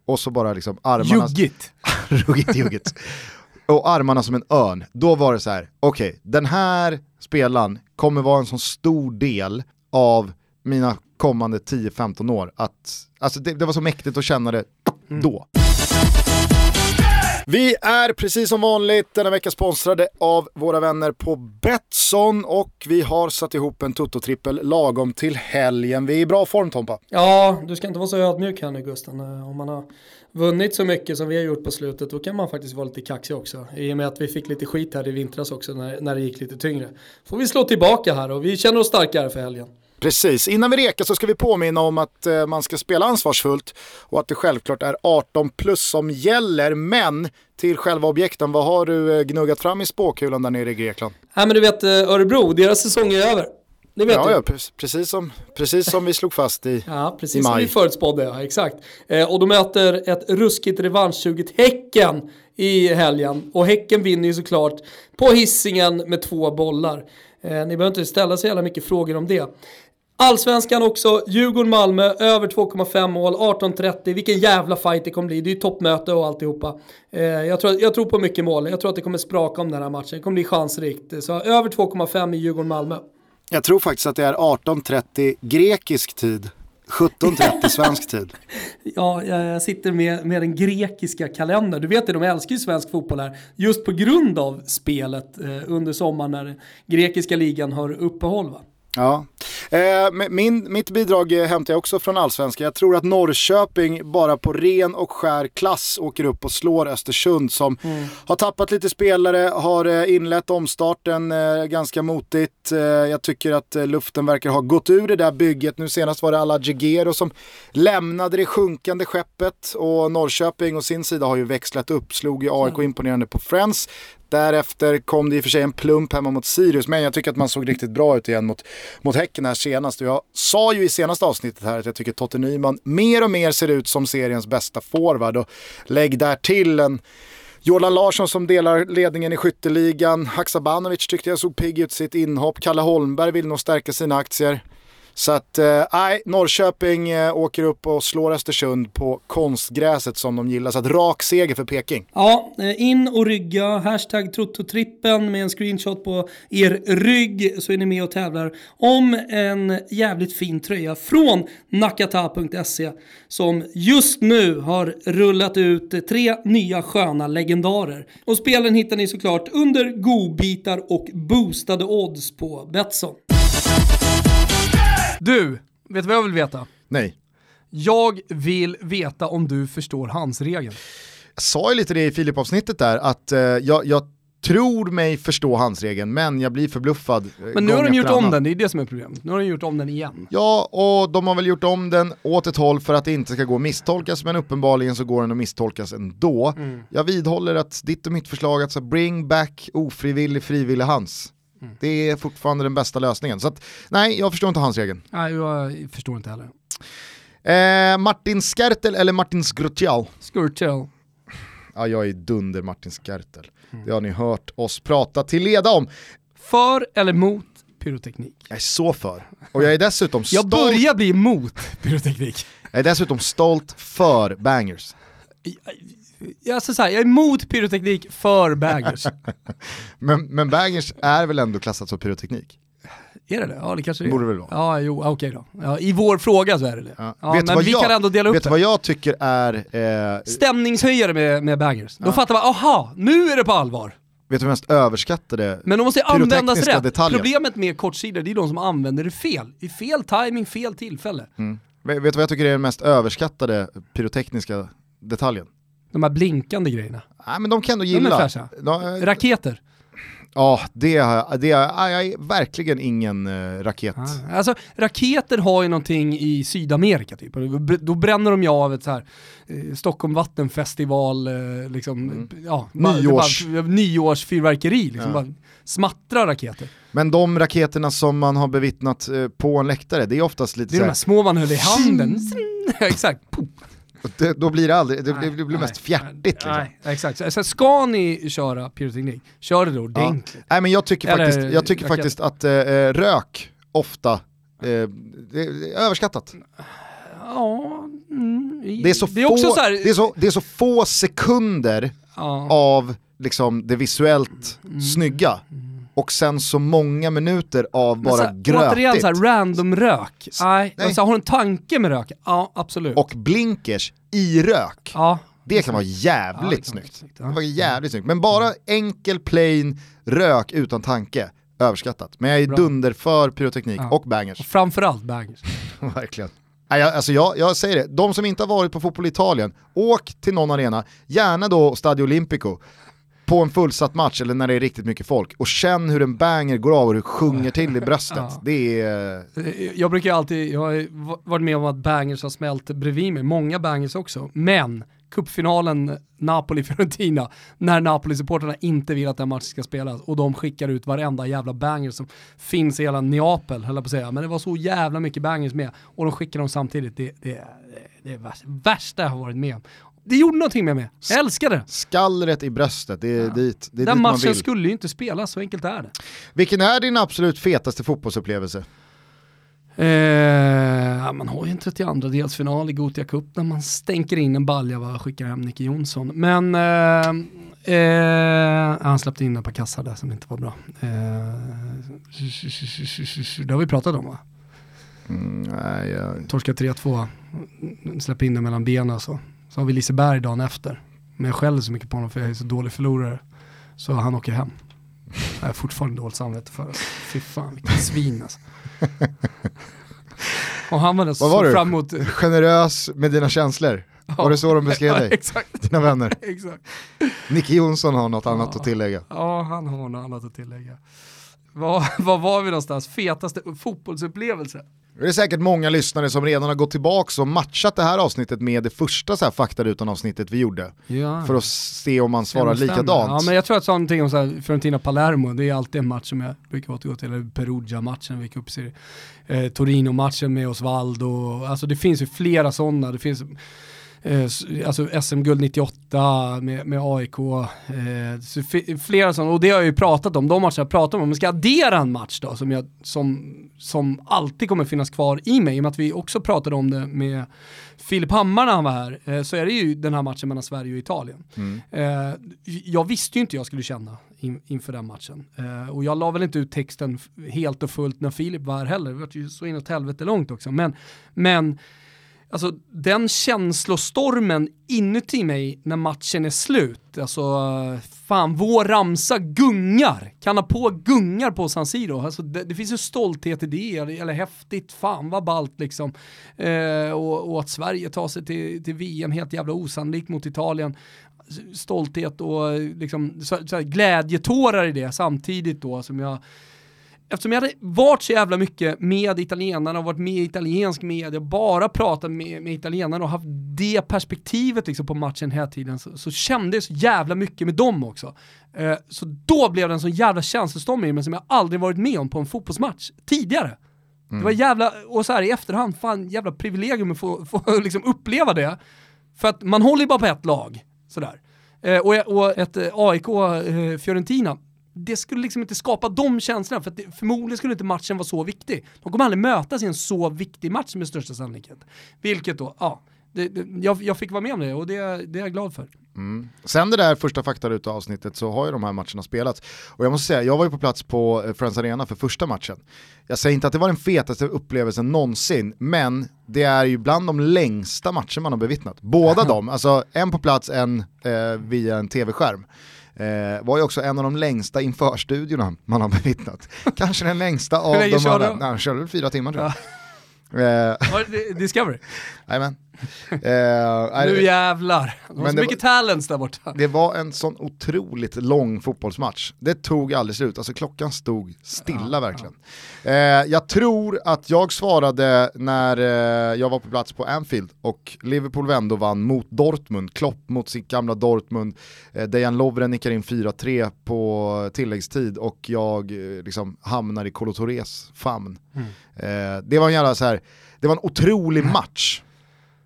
Speaker 1: Och så bara liksom armarna,
Speaker 4: Juggigt. [LAUGHS]
Speaker 1: ruggigt juggigt. Och armarna som en örn. Då var det så här, okej, den här spelaren kommer vara en sån stor del av mina kommande 10-15 år. Att, alltså det, det var så mäktigt att känna det då. Vi är precis som vanligt denna vecka sponsrade av våra vänner på Betsson och vi har satt ihop en Toto-trippel lagom till helgen. Vi är i bra form Tompa.
Speaker 2: Ja, du ska inte vara så ödmjuk här nu Gusten. Eh, Om man har vunnit så mycket som vi har gjort på slutet då kan man faktiskt vara lite kaxig också. I och med att vi fick lite skit här i vintras också när, när det gick lite tyngre. Får vi slå tillbaka här och vi känner oss starkare för helgen.
Speaker 1: Precis, innan vi rekar så ska vi påminna om att eh, man ska spela ansvarsfullt och att det självklart är 18 plus som gäller. Men till själva objekten, vad har du eh, gnuggat fram i spåkulan där nere i Grekland?
Speaker 2: Nej men du vet eh, Örebro, deras säsong är över. Det vet
Speaker 1: Ja,
Speaker 2: du.
Speaker 1: ja pre- precis, som, precis som vi slog fast i... [LAUGHS]
Speaker 2: Ja,
Speaker 1: I
Speaker 2: precis som
Speaker 1: maj.
Speaker 2: vi förutspådde, ja, exakt. Eh, och de möter ett ruskigt revanschsuget Häcken i helgen. Och Häcken vinner ju såklart på hissingen med två bollar. Eh, ni behöver inte ställa så jävla mycket frågor om det. Allsvenskan också, Djurgården-Malmö, över 2,5 mål, 18-30. Vilken jävla fight det kommer bli. Det är ju toppmöte och alltihopa. Eh, jag, tror, jag tror på mycket mål. Jag tror att det kommer spraka om den här matchen. Det kommer bli chansrikt. Så över 2,5 i Djurgården-Malmö.
Speaker 1: Jag tror faktiskt att det är 18.30 grekisk tid, 17.30 [LAUGHS] svensk tid.
Speaker 2: Ja, jag sitter med, med den grekiska kalendern. Du vet det, de älskar ju svensk fotboll här. Just på grund av spelet eh, under sommaren när grekiska ligan har uppehåll. Va?
Speaker 1: Ja. Eh, min, mitt bidrag hämtar jag också från allsvenskan. Jag tror att Norrköping bara på ren och skär klass åker upp och slår Östersund som har tappat lite spelare, har eh, inlett omstarten eh, ganska motigt. Eh, jag tycker att eh, luften verkar ha gått ur det där bygget. Nu senast var det alla Jegero som lämnade det sjunkande skeppet och Norrköping och sin sida har ju växlat upp. Slog ju AIK imponerande på Friends. Därefter kom det i och för sig en plump hemma mot Sirius, men jag tycker att man såg riktigt bra ut igen mot, mot Häcken här senast. Och jag sa ju i senaste avsnittet här att jag tycker Totte Nyman mer och mer ser ut som seriens bästa forward. Och lägg där till en Jordan Larsson som delar ledningen i skytteligan. Haksabanovic tyckte jag såg pigg ut i sitt inhopp. Kalle Holmberg vill nog stärka sina aktier. Så att, eh, nej, Norrköping eh, åker upp och slår Östersund på konstgräset som de gillar. Så att rak seger för Peking.
Speaker 2: Ja, eh, in och rygga, hashtag trottotrippen med en screenshot på er rygg så är ni med och tävlar om en jävligt fin tröja från nakata.se som just nu har rullat ut tre nya sköna legendarer. Och spelen hittar ni såklart under godbitar och boostade odds på Betsson.
Speaker 4: Du, vet du vad jag vill veta?
Speaker 1: Nej.
Speaker 4: Jag vill veta om du förstår hans regeln.
Speaker 1: Jag sa ju lite det i Filip-avsnittet där, att eh, jag, jag tror mig förstå handsregeln, men jag blir förbluffad eh,
Speaker 2: Men nu har de gjort om
Speaker 1: annan.
Speaker 2: den, det är det som är problemet. Nu har de gjort om den igen.
Speaker 1: Ja, och de har väl gjort om den åt ett håll för att det inte ska gå att misstolkas, men uppenbarligen så går den att misstolkas ändå.
Speaker 2: Mm.
Speaker 1: Jag vidhåller att ditt och mitt förslag att så bring back ofrivillig frivillig hands,
Speaker 2: Mm.
Speaker 1: det är fortfarande den bästa lösningen. Så att, nej, jag förstår inte handsregeln.
Speaker 2: Nej, jag förstår inte heller.
Speaker 1: Eh, Martin Skertel eller Martin Skrutjal?
Speaker 2: Skurtel.
Speaker 1: Ja, jag är dunder Martin Skertel.
Speaker 2: Mm.
Speaker 1: Det har ni hört oss prata till leda om.
Speaker 2: För eller mot pyroteknik?
Speaker 1: Jag är så för. Och jag är dessutom
Speaker 2: Jag
Speaker 1: stolt,
Speaker 2: börjar bli emot pyroteknik.
Speaker 1: jag är dessutom stolt för bangers.
Speaker 2: Jag, alltså så här, jag är emot pyroteknik för bangers. [LAUGHS]
Speaker 1: Men, men bangers är väl ändå klassat som pyroteknik?
Speaker 2: är det det? Ja det kanske det är.
Speaker 1: Borde väl vara.
Speaker 2: Ja, jo, okej då. Ja, I vår fråga så är det det.
Speaker 1: Ja.
Speaker 2: Ja,
Speaker 1: Vet
Speaker 2: men vi
Speaker 1: jag-
Speaker 2: kan ändå dela upp
Speaker 1: Vet du vad jag tycker är, eh,
Speaker 2: Stämningshöjare med, med bangers. Då fattar man, aha, nu är det på allvar.
Speaker 1: vet du mest överskattade
Speaker 2: Men de måste användas rätt.
Speaker 1: detaljer.
Speaker 2: Problemet med kortsidor, det är de som använder det fel. I fel timing, fel tillfälle.
Speaker 1: Vet vet du vad jag tycker är den mest överskattade pyrotekniska detaljen?
Speaker 2: De här blinkande grejerna.
Speaker 1: Nej men de kan
Speaker 2: är
Speaker 1: gilla.
Speaker 2: fräscha.
Speaker 1: De,
Speaker 2: Raketer.
Speaker 1: ja, det, det, har- jag är verkligen ingen eh, raket.
Speaker 2: Ja. Alltså raketer har ju någonting i Sydamerika typ. Då bränner de ju av ett så här eh, Stockholm vattenfestival, eh, liksom, ja,
Speaker 1: Mm. Nyårs-
Speaker 2: det bara- nyårsfyrverkeri, liksom,
Speaker 1: Ja.
Speaker 2: smattrar raketer.
Speaker 1: Men de raketerna som man har bevittnat eh, på en läktare, det är oftast lite
Speaker 2: Det är de här
Speaker 1: så
Speaker 2: små man höll i handen. [LAUGHS] Ja, Exakt.
Speaker 1: Det, då blir det aldrig, det, det, det blir
Speaker 2: Nej,
Speaker 1: mest fjärtigt liksom.
Speaker 2: Nej, exakt. Så, ska ni köra pyroteknik, kör det då
Speaker 1: Ja.
Speaker 2: ordentligt.
Speaker 1: Nej men jag tycker
Speaker 2: Eller
Speaker 1: faktiskt, jag tycker
Speaker 2: raket.
Speaker 1: faktiskt att eh, eh, rök ofta, eh, är överskattat.
Speaker 2: Ja, mm,
Speaker 1: Det är så,
Speaker 2: det är
Speaker 1: få,
Speaker 2: så här,
Speaker 1: det är så, det är så få sekunder
Speaker 2: ja,
Speaker 1: av liksom det visuellt snygga och sen så många minuter av bara
Speaker 2: så här, Återigen
Speaker 1: grötigt.
Speaker 2: så här, random rök. Nej,
Speaker 1: nej.
Speaker 2: Alltså, har du en tanke med röken? Ja, absolut.
Speaker 1: och blinkers i rök.
Speaker 2: ja,
Speaker 1: Det kan vara
Speaker 2: Ja,
Speaker 1: jävligt
Speaker 2: det vara
Speaker 1: snyggt.
Speaker 2: snyggt,
Speaker 1: Det
Speaker 2: ja.
Speaker 1: var jävligt snyggt. Men bara enkel plain rök utan tanke, överskattat. Men jag är
Speaker 2: Bra.
Speaker 1: dunder för pyroteknik
Speaker 2: Ja.
Speaker 1: och bangers.
Speaker 2: och framförallt bangers. [LAUGHS]
Speaker 1: Verkligen. Nej, alltså jag, jag säger det, de som inte har varit på fotboll i Italien, åk till någon arena, gärna då Stadio Olimpico, på en fullsatt match eller när det är riktigt mycket folk och känn hur en banger går av och hur det sjunger till i [LAUGHS] bröstet.
Speaker 2: Ja.
Speaker 1: Det är...
Speaker 2: Jag brukar alltid, jag har varit med om att bangers har smält bredvid mig, många bangers också, men cupfinalen Napoli-Fiorentina, när Napoli-supporterna inte vill att den matchen ska spelas och de skickar ut varenda jävla banger som finns i hela Neapel, höll jag på att säga, men det var så jävla mycket bangers med och de skickar dem samtidigt, det, det, det är värsta, värsta jag har varit med om. Det gjorde någonting med mig, jag älskade det.
Speaker 1: Skallret i bröstet, det är dit, det är
Speaker 2: Den
Speaker 1: dit man
Speaker 2: matchen
Speaker 1: vill.
Speaker 2: skulle ju inte spelas, så enkelt är det.
Speaker 1: Vilken är din absolut fetaste fotbollsupplevelse?
Speaker 2: Eh, man har ju en 32 delsfinal i Gothia Cup när man stänker in en balja och skickar hem Nicke Jonsson. Men eh, eh, han släppte in ett par kassar där som inte var bra. Eh, det har vi pratat om va?
Speaker 1: Mm, nej, jag...
Speaker 2: Torska 3-2, släpper in den mellan benen så. Så har vi Liseberg dagen efter. Men jag skäller så mycket på honom för jag är så dålig förlorare. Så han åker hem. Jag har fortfarande dåligt samvete för det. Fy fan vilket svin alltså. Och han var den som såg fram emot...
Speaker 1: Generös med dina känslor. Var det så de beskrev
Speaker 2: Ja,
Speaker 1: dig? [LAUGHS]
Speaker 2: exakt,
Speaker 1: Dina vänner. [LAUGHS]
Speaker 2: exakt.
Speaker 1: Nicky Jonsson har något annat
Speaker 2: Ja.
Speaker 1: att tillägga.
Speaker 2: Ja, han har något annat att tillägga. Var, [LAUGHS] var var vi någonstans? Fetaste fotbollsupplevelse?
Speaker 1: Det är säkert många lyssnare som redan har gått tillbaka och matchat det här avsnittet med det första så här faktarutan avsnittet vi gjorde.
Speaker 2: Ja.
Speaker 1: För att se om man svarar likadant.
Speaker 2: Ja, men jag tror att jag sa någonting om så här, Fiorentina Palermo, det är alltid en match som jag brukar återgå till, eller Perugia-matchen, vi upp eh, Torino-matchen med Osvaldo, alltså det finns ju flera sådana, det finns eh, alltså SM-guld 98 med, med AIK, eh, flera sådana, och det har jag ju pratat om, de matcherna jag pratat om, om man ska addera en match då som, jag, som, som alltid kommer finnas kvar i mig, i och med att vi också pratade om det med Filip Hammar när han var här, eh, så är det ju den här matchen mellan Sverige och Italien.
Speaker 1: Mm.
Speaker 2: Eh, jag visste ju inte jag skulle känna in, inför den matchen. Eh, och jag la väl inte ut texten helt och fullt när Filip var här heller, det var ju så inåt helvete långt också. Men, men alltså, den känslostormen inuti mig när matchen är slut, alltså fan vår ramsa gungar, kan ha på gungar på San Siro. Alltså, det, det finns ju stolthet i det, eller, häftigt, fan vad ballt liksom. Eh, och, och att Sverige tar sig till, till VM helt jävla osannolikt mot Italien alltså, stolthet och liksom, så, så här, glädjetårar i det samtidigt då som jag Eftersom jag hade varit så jävla mycket med italienarna och varit med i italiensk media, bara pratat med, med italienarna och haft det perspektivet liksom på matchen hela tiden så, så kände jag så jävla mycket med dem också. Eh, så då blev det en så jävla känslostorm i mig som jag aldrig varit med om på en fotbollsmatch tidigare. Det var jävla, och så här i efterhand, fan jävla privilegium att få, få [LAUGHS] liksom uppleva det. För att man håller ju bara på ett lag, sådär. Eh, och, och ett eh, AIK eh, det skulle liksom inte skapa de känslorna, för det, förmodligen skulle inte matchen vara så viktig. De kommer aldrig mötas i en så viktig match med största sannolikhet. Vilket då, ja, det, det, jag, jag fick vara med om det och det, det är jag glad för.
Speaker 1: Mm. Sen det där första faktaruta avsnittet så har ju de här matcherna spelats. Och jag måste säga, jag var ju på plats på eh, Friends Arena för första matchen. Jag säger inte att det var den fetaste upplevelsen någonsin, men det är ju bland de längsta matcher man har bevittnat. Båda [LAUGHS] de, alltså en på plats, en eh, via en tv-skärm. Eh, var ju också en av de längsta införstudiorna man har bevittnat. [LAUGHS] Kanske den längsta av
Speaker 2: länge
Speaker 1: de
Speaker 2: körde
Speaker 1: alla.
Speaker 2: de?
Speaker 1: Han körde väl fyra timmar tror jag. Eh,
Speaker 2: Var det Discovery?
Speaker 1: Jajamän. [LAUGHS] Eh,
Speaker 2: Nu jävlar. De har så mycket talents där borta.
Speaker 1: Det var en sån otroligt lång fotbollsmatch. Det tog aldrig slut, alltså klockan stod stilla verkligen. Eh, jag tror att jag svarade när eh, jag var på plats på Anfield och Liverpool vände och vann mot Dortmund, Klopp mot sitt gamla Dortmund, eh, Dejan Lovren nickar in 4-3 på tilläggstid och jag eh, liksom hamnar i Kolo Tourés famn. Eh, det var en jävla så här, det var en otrolig match.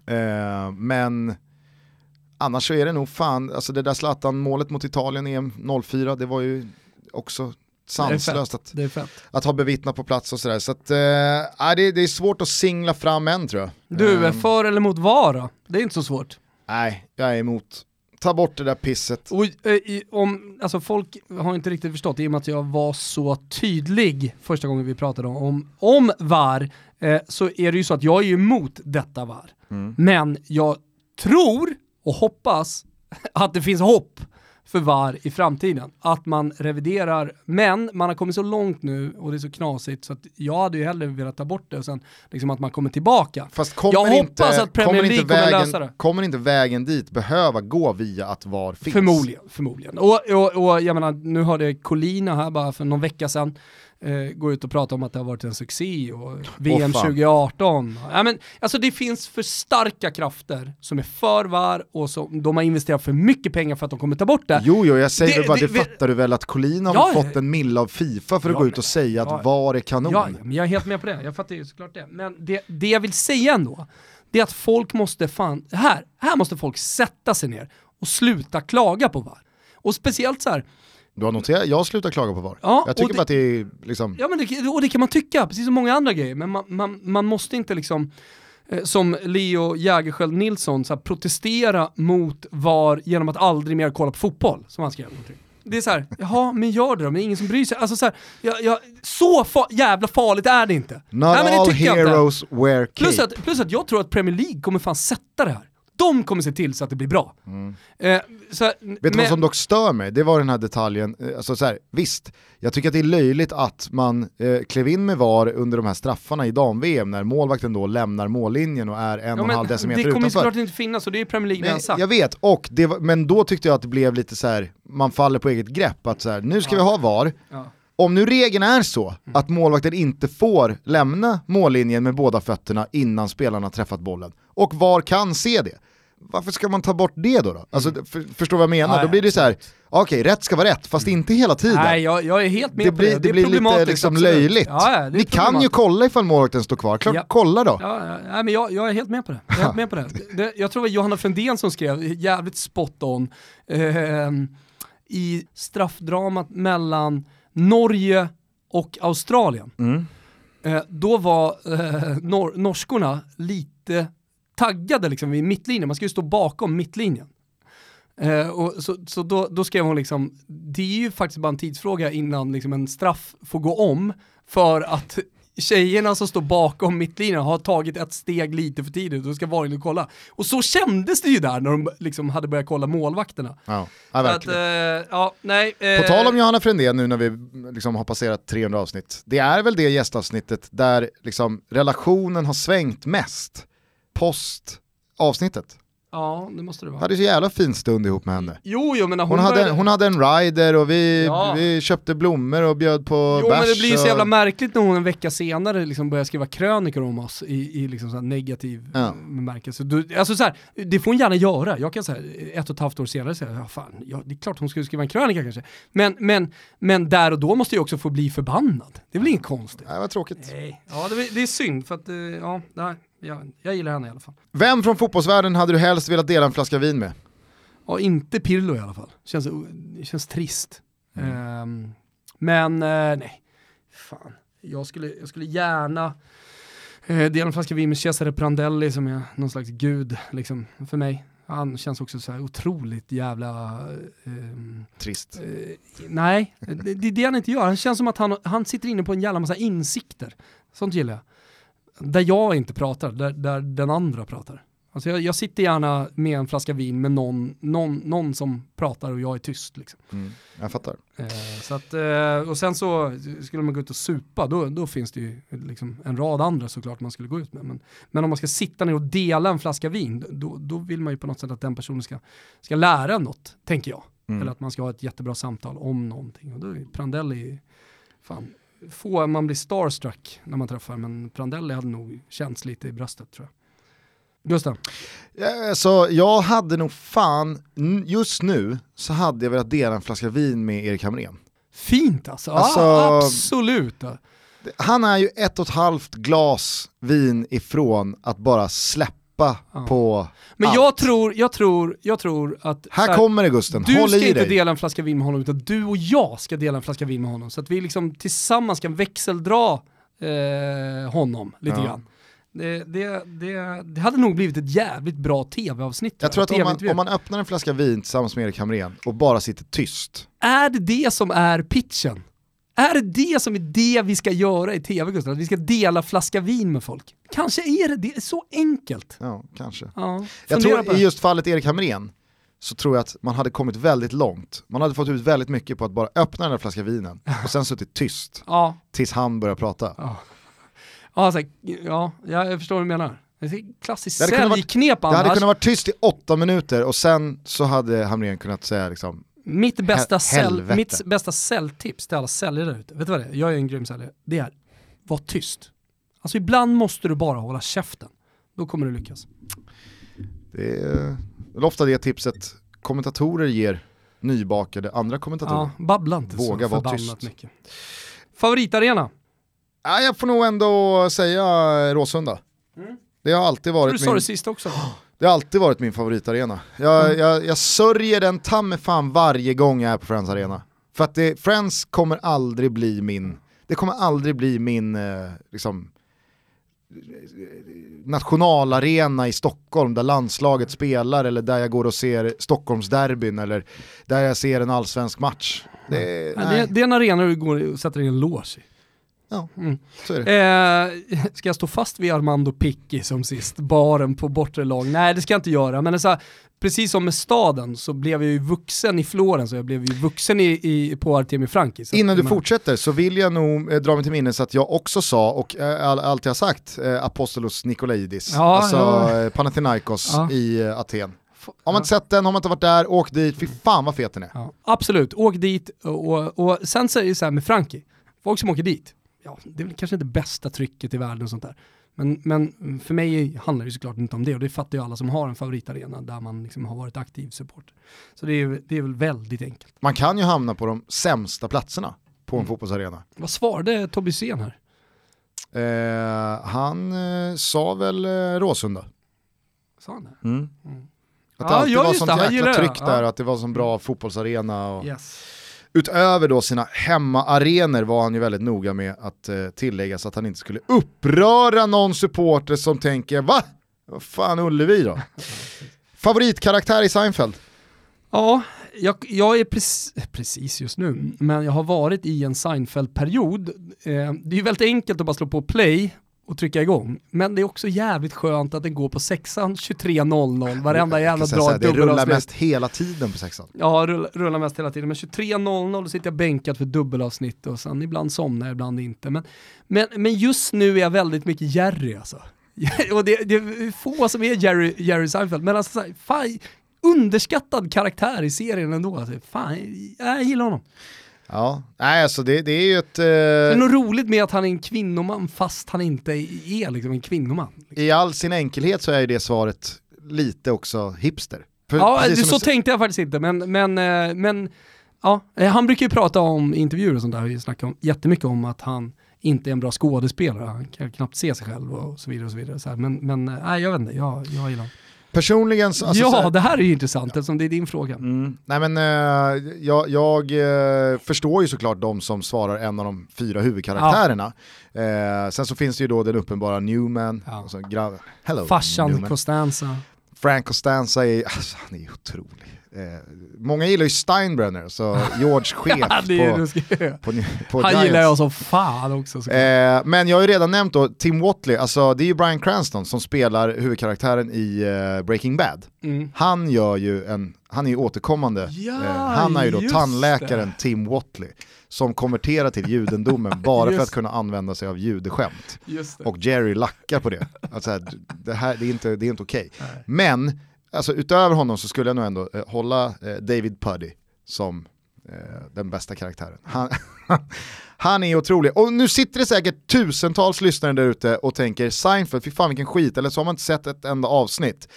Speaker 1: Eh, men annars så är det nog fan, alltså det där Zlatan-målet mot Italien i EM 04, det var ju också sanslöst att,
Speaker 2: är
Speaker 1: att ha bevittnat på plats och sådär. Så att, eh, det, det är svårt att singla fram än tror jag.
Speaker 2: Du,
Speaker 1: Eh,
Speaker 2: för eller mot VAR då? Det är inte så svårt.
Speaker 1: Nej, jag är emot. Ta bort det där pisset.
Speaker 2: Och, eh, om, alltså folk har inte riktigt förstått, i och med att jag var så tydlig första gången vi pratade om, om VAR, eh, så är det ju så att jag är emot detta VAR. Men jag tror och hoppas [LAUGHS] att det finns hopp för VAR i framtiden. Att man reviderar, men man har kommit så långt nu och det är så knasigt så att jag hade ju hellre velat ta bort det och sen liksom att man kommer tillbaka.
Speaker 1: Fast kommer
Speaker 2: Jag
Speaker 1: inte,
Speaker 2: hoppas att Premier
Speaker 1: kommer
Speaker 2: League kommer
Speaker 1: vägen,
Speaker 2: lösa det.
Speaker 1: Kommer inte vägen dit behöva gå via att VAR finns?
Speaker 2: Förmodligen, förmodligen. Och, och, och jag menar, nu hörde jag Colina här bara för någon vecka sedan eh, gå ut och prata om att det har varit en succé och VM
Speaker 1: fan.
Speaker 2: 2018. Ja, men, alltså det finns för starka krafter som är för VAR och som, de har investerat för mycket pengar för att de kommer ta bort det.
Speaker 1: Jo, jo, jag säger
Speaker 2: Det-
Speaker 1: bara, det,
Speaker 2: det- vi-
Speaker 1: fattar du väl att Collin har
Speaker 2: Ja,
Speaker 1: fått en mille av Fifa för att
Speaker 2: Ja,
Speaker 1: gå ut och säga att
Speaker 2: ja.
Speaker 1: VAR är kanon.
Speaker 2: Ja, men jag är helt med på det. Jag fattar ju såklart det. Men det, det jag vill säga ändå, det är att folk måste fan, här, här måste folk sätta sig ner och sluta klaga på VAR. Och speciellt så här,
Speaker 1: Du har noterat, jag slutar klaga på VAR.
Speaker 2: Ja,
Speaker 1: jag tycker
Speaker 2: det-
Speaker 1: bara att det är liksom,
Speaker 2: Ja men det, och det kan man tycka, precis som många andra grejer, men man, man, man måste inte liksom eh, som Leo Jägerskiöld Nilsson så här, protestera mot VAR genom att aldrig mer kolla på fotboll, som han skrev. Det är så här, jaha, men gör det då, men det är ingen som bryr sig. Alltså så här, jag, jag, så fa jävla farligt är det inte.
Speaker 1: not
Speaker 2: Nej, men det
Speaker 1: all heroes wear cape.
Speaker 2: Plus att, plus att jag tror att Premier League kommer fan sätta det här. De kommer se till så att det blir bra. Eh, så,
Speaker 1: Vet du vad som dock stör mig? Det var den här detaljen, eh, alltså så här, visst, jag tycker att det är löjligt att man eh, klev in med VAR under de här straffarna i dam-VM när målvakten då lämnar mållinjen och är en och en halv decimeter
Speaker 2: det kommer
Speaker 1: utanför.
Speaker 2: såklart inte finnas och det är Premier League
Speaker 1: Nej,
Speaker 2: sagt.
Speaker 1: jag vet, och det var, men då tyckte jag att det blev lite så här, man faller på eget grepp, att så här, nu ska vi ha VAR,
Speaker 2: Ja.
Speaker 1: om nu regeln är så att målvakten inte får lämna mållinjen med båda fötterna innan spelarna träffat bollen, och VAR kan se det, varför ska man ta bort det då? då? Alltså, för, förstår du vad jag menar?
Speaker 2: Mm. Ja,
Speaker 1: då blir det så här, okej rätt ska vara rätt, fast inte hela tiden.
Speaker 2: Nej, jag, jag är helt med
Speaker 1: det
Speaker 2: på
Speaker 1: blir,
Speaker 2: det.
Speaker 1: det blir lite liksom löjligt.
Speaker 2: Ja, ja,
Speaker 1: Ni kan ju kolla ifall målvakten står kvar, klart
Speaker 2: Ja.
Speaker 1: kolla då.
Speaker 2: Ja, nej, men jag, jag är helt med på det. Jag, är helt med på det. det jag tror det var Johanna Frändén som skrev, jävligt spot on, ehm, i straffdramat mellan Norge och Australien.
Speaker 1: Mm.
Speaker 2: Eh, då var eh, nor norskorna lite taggade liksom vid mittlinjen, man ska ju stå bakom mittlinjen. Eh, och så så då, då skrev hon liksom, det är ju faktiskt bara en tidsfråga innan liksom en straff får gå om för att tjejerna som står bakom mittlinjen har tagit ett steg lite för tidigt och då ska VAR kolla. Och så kändes det ju där när de liksom hade börjat kolla målvakterna.
Speaker 1: Ja, ja
Speaker 2: Så att,
Speaker 1: verkligen.
Speaker 2: eh, ja, nej, eh,
Speaker 1: På tal om Johanna Frändén nu när vi liksom har passerat 300 avsnitt, det är väl det gästavsnittet där liksom relationen har svängt mest post avsnittet.
Speaker 2: Ja, det måste det vara.
Speaker 1: Hade så jävla fin stund ihop med henne.
Speaker 2: Jo, jo, men
Speaker 1: Hon,
Speaker 2: hon,
Speaker 1: hade,
Speaker 2: började...
Speaker 1: hon hade en rider och vi,
Speaker 2: Ja.
Speaker 1: vi köpte blommor och bjöd på
Speaker 2: Jo
Speaker 1: bärs.
Speaker 2: men det blir ju så jävla märkligt när hon en vecka senare liksom börjar skriva krönikor om oss i, i liksom så här negativ
Speaker 1: Ja.
Speaker 2: bemärkelse. Alltså så här, det får hon gärna göra. Jag kan säga ett och ett halvt år senare säga, ja fan, ja, det är klart hon skulle skriva en krönika kanske. Men, men, men där och då måste jag också få bli förbannad. Det är väl inget konstigt?
Speaker 1: Nej, vad tråkigt.
Speaker 2: Nej. Ja det, det är synd för att, eh, ja, nej, jag, jag gillar henne i alla fall.
Speaker 1: Vem från fotbollsvärlden hade du helst velat dela en flaska vin med?
Speaker 2: Ja, inte Pirlo i alla fall. Känns, det känns trist. Ehm, men eh, nej, fan. Jag skulle, jag skulle gärna eh, dela en flaska vin med Cesare Prandelli som är någon slags gud liksom, för mig. Han känns också så här otroligt jävla... ehm,
Speaker 1: Trist.
Speaker 2: eh, nej, det, det är det han inte gör. Han känns som att han, han sitter inne på en jävla massa insikter. Sånt gillar jag. Där jag inte pratar, där, där den andra pratar. Alltså jag, jag sitter gärna med en flaska vin med någon, någon, någon som pratar och jag är tyst. Liksom.
Speaker 1: Mm, jag fattar.
Speaker 2: Eh, så att, eh, och sen så skulle man gå ut och supa, då, då finns det ju liksom en rad andra såklart man skulle gå ut med. Men, men om man ska sitta ner och dela en flaska vin, då, då vill man ju på något sätt att den personen ska, ska lära något, tänker jag.
Speaker 1: Mm.
Speaker 2: Eller att man ska ha ett jättebra samtal om någonting. Och då är Prandelli, fan, få man blir starstruck när man träffar, men Prandelli hade nog känts lite i bröstet tror jag. Gustav?
Speaker 1: Så jag hade nog fan, just nu så hade jag velat dela en flaska vin med Erik Hamrén.
Speaker 2: Fint alltså,
Speaker 1: Alltså-
Speaker 2: ja, absolut.
Speaker 1: Han är ju ett och ett halvt glas vin ifrån att bara släppa
Speaker 2: Ja.
Speaker 1: på
Speaker 2: Men
Speaker 1: allt.
Speaker 2: jag tror, jag tror, jag tror att...
Speaker 1: Här
Speaker 2: så
Speaker 1: kommer det Gusten,
Speaker 2: Du
Speaker 1: håll
Speaker 2: ska inte
Speaker 1: dig.
Speaker 2: dela en flaska vin med honom, utan du och jag ska dela en flaska vin med honom. Så att vi liksom tillsammans kan växeldra eh, honom lite
Speaker 1: Ja.
Speaker 2: grann. Det, det, det, det hade nog blivit ett jävligt bra tv-avsnitt.
Speaker 1: Jag tror att om man, om man öppnar en flaska vin tillsammans med Erik Hamrén och bara sitter tyst,
Speaker 2: Är det det som är pitchen? Är det det som är det vi ska göra i tv, Gustav? Att vi ska dela flaska vin med folk? Kanske är det det, är så enkelt.
Speaker 1: ja kanske.
Speaker 2: Ja,
Speaker 1: Jag tror i just fallet Erik Hamrén så tror jag att man hade kommit väldigt långt. Man hade fått ut väldigt mycket på att bara öppna den här flaskan vinen och sen suttit tyst
Speaker 2: Ja,
Speaker 1: tills han börjar prata.
Speaker 2: ja. Ja, så här, ja, jag förstår vad du menar. Det är klassiskt säljknep
Speaker 1: Det hade
Speaker 2: annars.
Speaker 1: kunnat vara tyst i åtta minuter och sen så hade Hamrén kunnat säga liksom,
Speaker 2: Mitt bästa,
Speaker 1: Hel-
Speaker 2: säl,
Speaker 1: helvete.
Speaker 2: mitt bästa säljtips till alla säljare där ute, vet du vad det är? Jag är en grym säljare. Det är, var tyst. Alltså ibland måste du bara hålla käften. Då kommer du lyckas.
Speaker 1: det är väl ofta det tipset kommentatorer ger nybakade andra kommentatorer.
Speaker 2: Ja, babbla inte
Speaker 1: Våga
Speaker 2: så
Speaker 1: vara
Speaker 2: förbannat
Speaker 1: tyst.
Speaker 2: mycket. Favoritarena?
Speaker 1: Ja, jag får nog ändå säga Råsunda. Det har alltid varit
Speaker 2: du sa
Speaker 1: min...
Speaker 2: det sist också? [GASPS] [GASPS]
Speaker 1: Det har alltid varit min favoritarena. Jag,
Speaker 2: Mm.
Speaker 1: jag, jag sörjer den ta mig fan varje gång jag är på Friends Arena. För att det, Friends kommer aldrig bli min, det kommer aldrig bli min eh, liksom, nationalarena i Stockholm där landslaget spelar eller där jag går och ser Stockholmsderbyn eller där jag ser en allsvensk match. Det,
Speaker 2: Ja, det, det är en arena du går och sätter in en lås i.
Speaker 1: Ja.
Speaker 2: Mm.
Speaker 1: så är det.
Speaker 2: Eh, [LAUGHS] ska jag stå fast vid Armando Picchi som sist? Baren på bortre lag? Nej det ska jag inte göra, men så här, precis som med staden så blev jag ju vuxen i Florens och jag blev ju vuxen i, i, på Artemi Franki.
Speaker 1: Innan du
Speaker 2: men-
Speaker 1: fortsätter så vill jag nog eh, dra mig till minnes att jag också sa, och eh, all, allt jag sagt, eh, Apostolos Nikolaidis,
Speaker 2: Ja,
Speaker 1: alltså
Speaker 2: ja.
Speaker 1: eh, Panathinaikos
Speaker 2: Ja.
Speaker 1: i eh, Aten. Har man inte sett den, har man inte varit där, åk dit, fy fan vad fet den är.
Speaker 2: Ja, absolut, åk dit och, och, och sen så är det så här med Frankie, folk som åker dit, ja, det är väl kanske inte bästa trycket i världen och sånt där. Men, men för mig handlar det såklart inte om det och det fattar ju alla som har en favoritarena där man liksom har varit aktiv support. Så det är, det är väl väldigt enkelt.
Speaker 1: Man kan ju hamna på de sämsta platserna på en
Speaker 2: Mm.
Speaker 1: fotbollsarena.
Speaker 2: Vad svarade Tobbe Hysén här?
Speaker 1: Eh, han eh, sa väl eh, Råsunda.
Speaker 2: Sa han det?
Speaker 1: Mm.
Speaker 2: Mm.
Speaker 1: Att det
Speaker 2: Ja,
Speaker 1: alltid
Speaker 2: ja,
Speaker 1: var sånt
Speaker 2: det,
Speaker 1: jäkla
Speaker 2: gillar det.
Speaker 1: tryck där
Speaker 2: Ja.
Speaker 1: att det var sån bra fotbollsarena. Och
Speaker 2: Yes.
Speaker 1: Utöver då sina hemmaarenor var han ju väldigt noga med att eh, tillägga så att han inte skulle uppröra någon supporter som tänker va? Vad fan Ullevi då? [LAUGHS] Favoritkaraktär i Seinfeld?
Speaker 2: Ja, jag, jag är precis, precis just nu, men jag har varit i en Seinfeld-period. Eh, det är ju väldigt enkelt att bara slå på play och trycka igång, men det är också jävligt skönt att den går på sexan 23.00, varenda jävla dag
Speaker 1: Det rullar mest hela tiden på sexan.
Speaker 2: Ja, rullar, rullar mest hela tiden. Men 23.00 då sitter jag bänkad för dubbelavsnitt och sen ibland somnar jag, ibland inte. Men, men, men just nu är jag väldigt mycket Jerry alltså. [LAUGHS] och det, det är få som är Jerry, Jerry Seinfeld, men alltså, fan, underskattad karaktär i serien ändå. Alltså, fan, jag gillar honom.
Speaker 1: Ja, nej alltså det, det är ju ett...
Speaker 2: Det är
Speaker 1: Eh,
Speaker 2: något roligt med att han är en kvinnoman fast han inte är liksom en kvinnoman.
Speaker 1: I all sin enkelhet så är ju det svaret lite också hipster. För
Speaker 2: Ja, det, så
Speaker 1: s-
Speaker 2: tänkte jag faktiskt inte, men, men, eh, men ja, eh, han brukar ju prata om intervjuer och sånt där, vi snackar om, jättemycket om att han inte är en bra skådespelare, han kan knappt se sig själv och så vidare. Och så vidare så här. Men, men eh, nej, jag vet inte, jag, jag gillar honom.
Speaker 1: Personligen, så- alltså, så
Speaker 2: ja,
Speaker 1: här-
Speaker 2: det här är ju intressant eftersom det är din fråga.
Speaker 1: Mm. Nej men eh, jag, jag eh, förstår ju såklart de som svarar en av de fyra huvudkaraktärerna. Eh, sen så finns det ju då den uppenbara Newman,
Speaker 2: Ja.
Speaker 1: alltså, hello
Speaker 2: Farsan
Speaker 1: Newman.
Speaker 2: Costanza.
Speaker 1: Frank Costanza är, alltså, han är otrolig. Eh, många gillar ju Steinbrenner, så [LAUGHS] George chef
Speaker 2: Ja,
Speaker 1: på, på, på
Speaker 2: Han
Speaker 1: Giants.
Speaker 2: gillar jag som fan också.
Speaker 1: Eh, men jag har ju redan nämnt då Tim Watley, alltså det är ju Bryan Cranston som spelar huvudkaraktären i eh, Breaking Bad.
Speaker 2: Mm.
Speaker 1: Han gör ju en, han är ju återkommande,
Speaker 2: Ja,
Speaker 1: eh, han är ju då tandläkaren
Speaker 2: det.
Speaker 1: Tim Watley som konverterar till judendomen [LAUGHS] bara för att kunna använda sig av judeskämt. Och Jerry lackar på det. Alltså, det, här, det är inte, det är inte okej.
Speaker 2: Nej.
Speaker 1: Men alltså, utöver honom så skulle jag nog ändå eh, hålla eh, David Puddy som eh, den bästa karaktären. Han, [LAUGHS] han är otrolig. Och nu sitter det säkert tusentals lyssnare där ute och tänker Seinfeld, fy fan vilken skit, eller så har man inte sett ett enda avsnitt.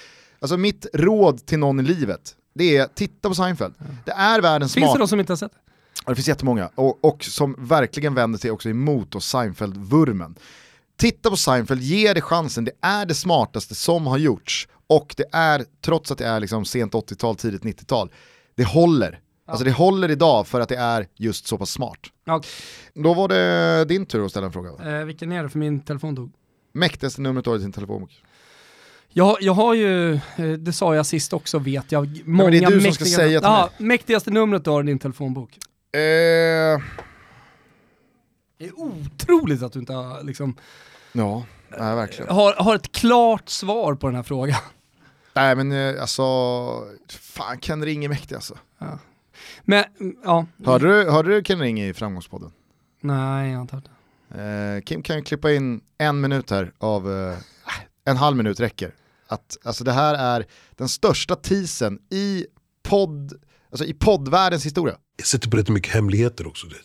Speaker 1: Alltså mitt råd till någon i livet, det är titta på Seinfeld. Det är världens
Speaker 2: Finns det de som inte har sett det?
Speaker 1: Ja, det finns jättemånga, och, och som verkligen vänder sig också emot Seinfeld-vurmen. Titta på Seinfeld, ge det chansen, det är det smartaste som har gjorts. Och det är, trots att det är liksom sent 80-tal, tidigt 90-tal, det håller. Alltså det håller idag för att det är just så pass smart.
Speaker 2: Ja,
Speaker 1: Då var det din tur att ställa en fråga. Va?
Speaker 2: eh, vilken är det för min telefon dog?
Speaker 1: Mäktigaste numret du har i din telefonbok?
Speaker 2: Jag, jag har ju, eh, det sa jag sist också vet jag, många
Speaker 1: men det är du som ska säga till
Speaker 2: Ja, mäktigaste numret du har i din telefonbok.
Speaker 1: Eh,
Speaker 2: Det är otroligt att du inte har, liksom,
Speaker 1: ja, nej, verkligen.
Speaker 2: har, har ett klart svar på den här frågan.
Speaker 1: Nej men eh, alltså, fan Ken Ring är mäktig alltså.
Speaker 2: Men, mm, ja.
Speaker 1: Hörde du, hörde du Ken Ring i Framgångspodden?
Speaker 2: Nej, jag har inte hört det.
Speaker 1: Eh, Kim kan ju klippa in en minut här av, eh, en halv minut räcker. Att, alltså det här är den största teasern i podd, alltså i poddvärldens historia.
Speaker 5: Jag sitter på rätt mycket hemligheter också. Det.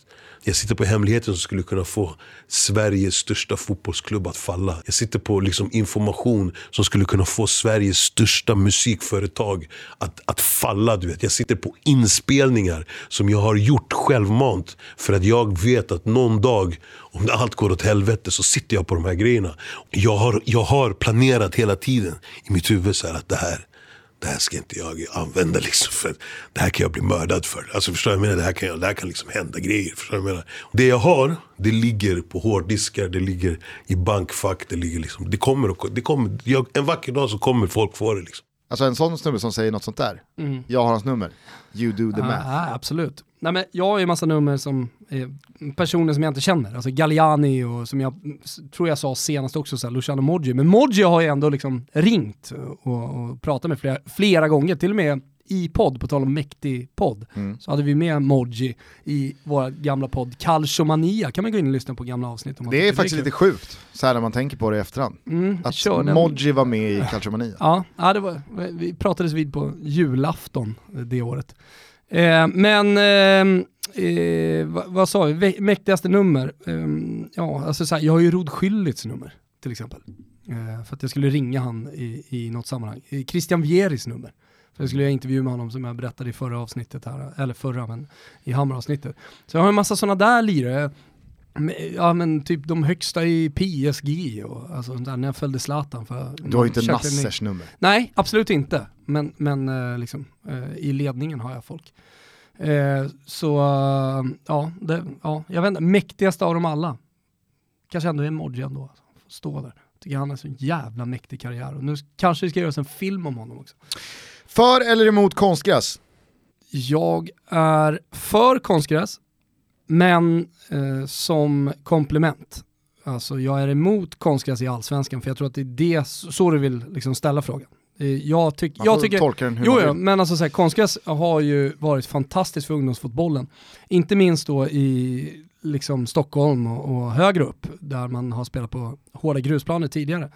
Speaker 5: Jag sitter på hemligheter som skulle kunna få Sveriges största fotbollsklubb att falla. Jag sitter på liksom information som skulle kunna få Sveriges största musikföretag att, att falla. Du vet. Jag sitter på inspelningar som jag har gjort självmant. För att jag vet att någon dag, om allt går åt helvete, så sitter jag på de här grejerna. Jag har, jag har planerat hela tiden i mitt huvud så här att det här det här ska inte jag använda liksom för det här kan jag bli mördad för. Alltså förstår du jag menar? Det här kan, jag, det här kan liksom hända grejer. Förstår jag menar? Det jag har, det ligger på hårddiskar, det ligger i bankfack, det ligger liksom, det kommer, och, det kommer jag, en vacker dag så kommer folk få det liksom.
Speaker 1: Alltså en sån snubbe som säger något sånt där, jag har hans nummer, you do the
Speaker 2: Ja,
Speaker 1: math.
Speaker 2: ja, absolut. Nej, men jag har ju massa nummer som personer som jag inte känner. Alltså Galliani och som jag tror jag sa senast också, så här, Luciano Moggi. Men Moggi har ju ändå liksom ringt och, och pratat med flera, flera gånger, till och med i podd, på tal om mäktig podd,
Speaker 1: Mm.
Speaker 2: så hade vi med Moggi i vår gamla podd Calciomania. kan man gå in och lyssna på gamla avsnitt om man
Speaker 1: Det är faktiskt
Speaker 2: kul.
Speaker 1: lite sjukt, så här när man tänker på det i efterhand.
Speaker 2: Mm,
Speaker 1: Att. Modji var med i Calciomania.
Speaker 2: Ja, ja det var, vi pratades vid på julafton det året. Eh, men, eh, eh, vad, vad sa vi, Vä- mäktigaste nummer? Eh, ja, alltså så här, jag har ju Rod Schülits nummer till exempel. Eh, för att jag skulle ringa han i, i något sammanhang. Eh, Christian Vieris nummer. För jag skulle göra intervju med honom som jag berättade i förra avsnittet här, eller förra men i Hammaravsnittet. Så jag har en massa sådana där lirare. Ja men typ de högsta i PSG och alltså där när jag följde Zlatan. För
Speaker 1: Du har ju inte Nassers nummer.
Speaker 2: Nej, absolut inte. Men, men eh, liksom, eh, i ledningen har jag folk. Eh, så ja, det, ja, jag vet inte, mäktigaste av dem alla. Kanske ändå är Modji ändå. Alltså. Stå där. Tycker han har så jävla mäktig karriär. Och nu kanske det ska göras en film om honom också.
Speaker 1: För eller emot konstgräs?
Speaker 2: Jag är för konstgräs, men eh, som komplement. Alltså jag är emot konstgräs i allsvenskan för jag tror att det är det, så du vill liksom ställa frågan. Eh, Jag, tyck, jag tycker...
Speaker 1: tolka den hur
Speaker 2: Jo,
Speaker 1: vill.
Speaker 2: men alltså så här, konstgräs har ju varit fantastiskt för ungdomsfotbollen. Inte minst då i liksom Stockholm och, och högre upp, där man har spelat på hårda grusplaner tidigare.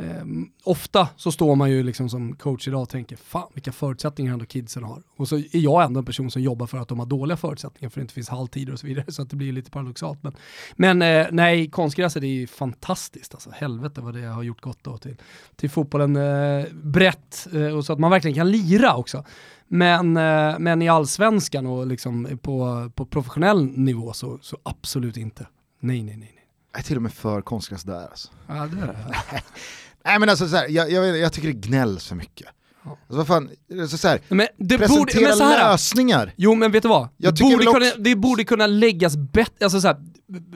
Speaker 2: Eh, ofta så står man ju liksom som coach idag och tänker fan vilka förutsättningar ändå kidsen har. Och så är jag ändå en person som jobbar för att de har dåliga förutsättningar för det inte finns halvtider och så vidare [LAUGHS] så att det blir lite paradoxalt. Men, men eh, nej, konstgräset är ju fantastiskt alltså. Helvete vad det har gjort gott då till, till fotbollen eh, brett eh, och så att man verkligen kan lira också. Men, eh, men i allsvenskan och liksom på, på professionell nivå så, så absolut inte. Nej, nej, nej. nej.
Speaker 1: Jag är till och med för konstgräs där alltså.
Speaker 2: Ja, det är det. [LAUGHS]
Speaker 1: Nej men alltså så här, jag, jag, jag tycker det gnälls för mycket. Alltså, vad fan, alltså, så här,
Speaker 2: Men det
Speaker 1: presentera
Speaker 2: borde, men så här,
Speaker 1: lösningar.
Speaker 2: Jo men vet du vad? Det borde, kunna,
Speaker 1: också-
Speaker 2: det borde kunna läggas bet, alltså så här,